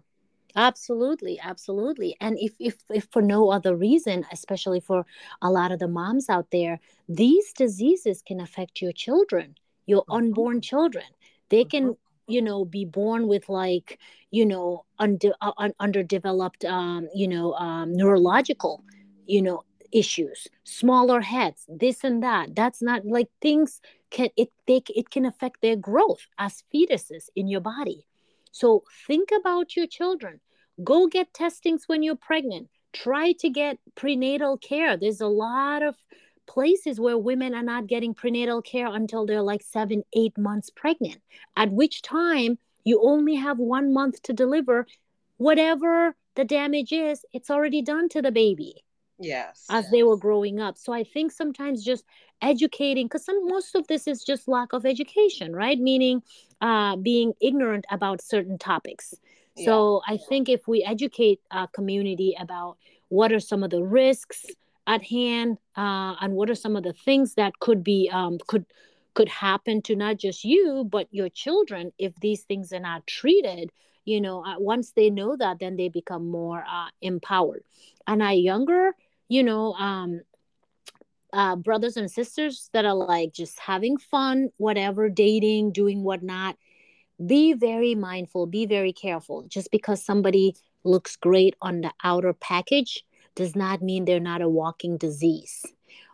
absolutely absolutely and if, if if for no other reason especially for a lot of the moms out there these diseases can affect your children your mm-hmm. unborn children they can mm-hmm. you know be born with like you know under uh, un- underdeveloped um you know um neurological you know issues smaller heads this and that that's not like things can it they it can affect their growth as fetuses in your body so think about your children. Go get testings when you're pregnant. Try to get prenatal care. There's a lot of places where women are not getting prenatal care until they're like seven, eight months pregnant, at which time you only have one month to deliver. Whatever the damage is, it's already done to the baby. Yes. As they were growing up. So I think sometimes just educating, because some most of this is just lack of education, right? Meaning uh, being ignorant about certain topics. Yeah. So I think if we educate a community about what are some of the risks at hand uh, and what are some of the things that could be um, could could happen to not just you but your children if these things are not treated you know uh, once they know that then they become more uh, empowered and our younger you know um uh, brothers and sisters that are like just having fun whatever dating doing whatnot be very mindful be very careful just because somebody looks great on the outer package does not mean they're not a walking disease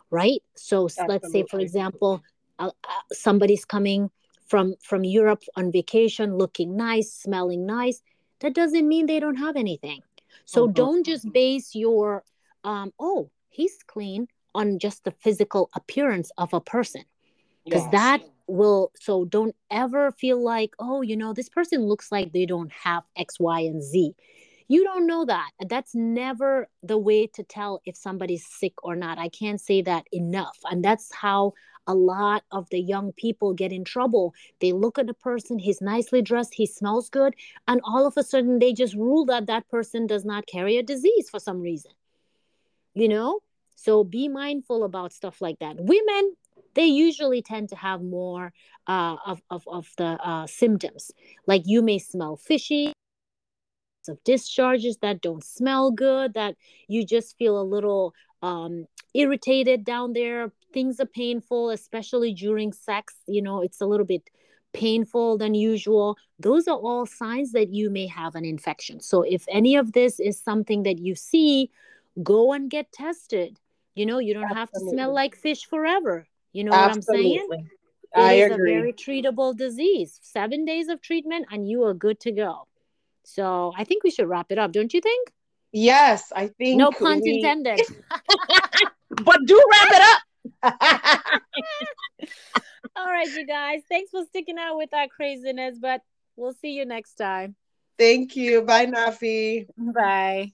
right so Absolutely. let's say for example uh, uh, somebody's coming from from europe on vacation looking nice smelling nice that doesn't mean they don't have anything so mm-hmm. don't just base your um, oh, he's clean on just the physical appearance of a person. Because yes. that will, so don't ever feel like, oh, you know, this person looks like they don't have X, Y, and Z. You don't know that. That's never the way to tell if somebody's sick or not. I can't say that enough. And that's how a lot of the young people get in trouble. They look at a person, he's nicely dressed, he smells good, and all of a sudden they just rule that that person does not carry a disease for some reason you know so be mindful about stuff like that. Women they usually tend to have more uh, of, of, of the uh, symptoms. Like you may smell fishy of discharges that don't smell good that you just feel a little um, irritated down there. Things are painful especially during sex you know it's a little bit painful than usual. Those are all signs that you may have an infection. So if any of this is something that you see go and get tested. You know, you don't Absolutely. have to smell like fish forever. You know Absolutely. what I'm saying? It I is agree. a very treatable disease. Seven days of treatment and you are good to go. So I think we should wrap it up, don't you think? Yes, I think. No pun we... intended. [LAUGHS] but do wrap it up. [LAUGHS] All right, you guys. Thanks for sticking out with our craziness, but we'll see you next time. Thank you. Bye, Nafi. Bye.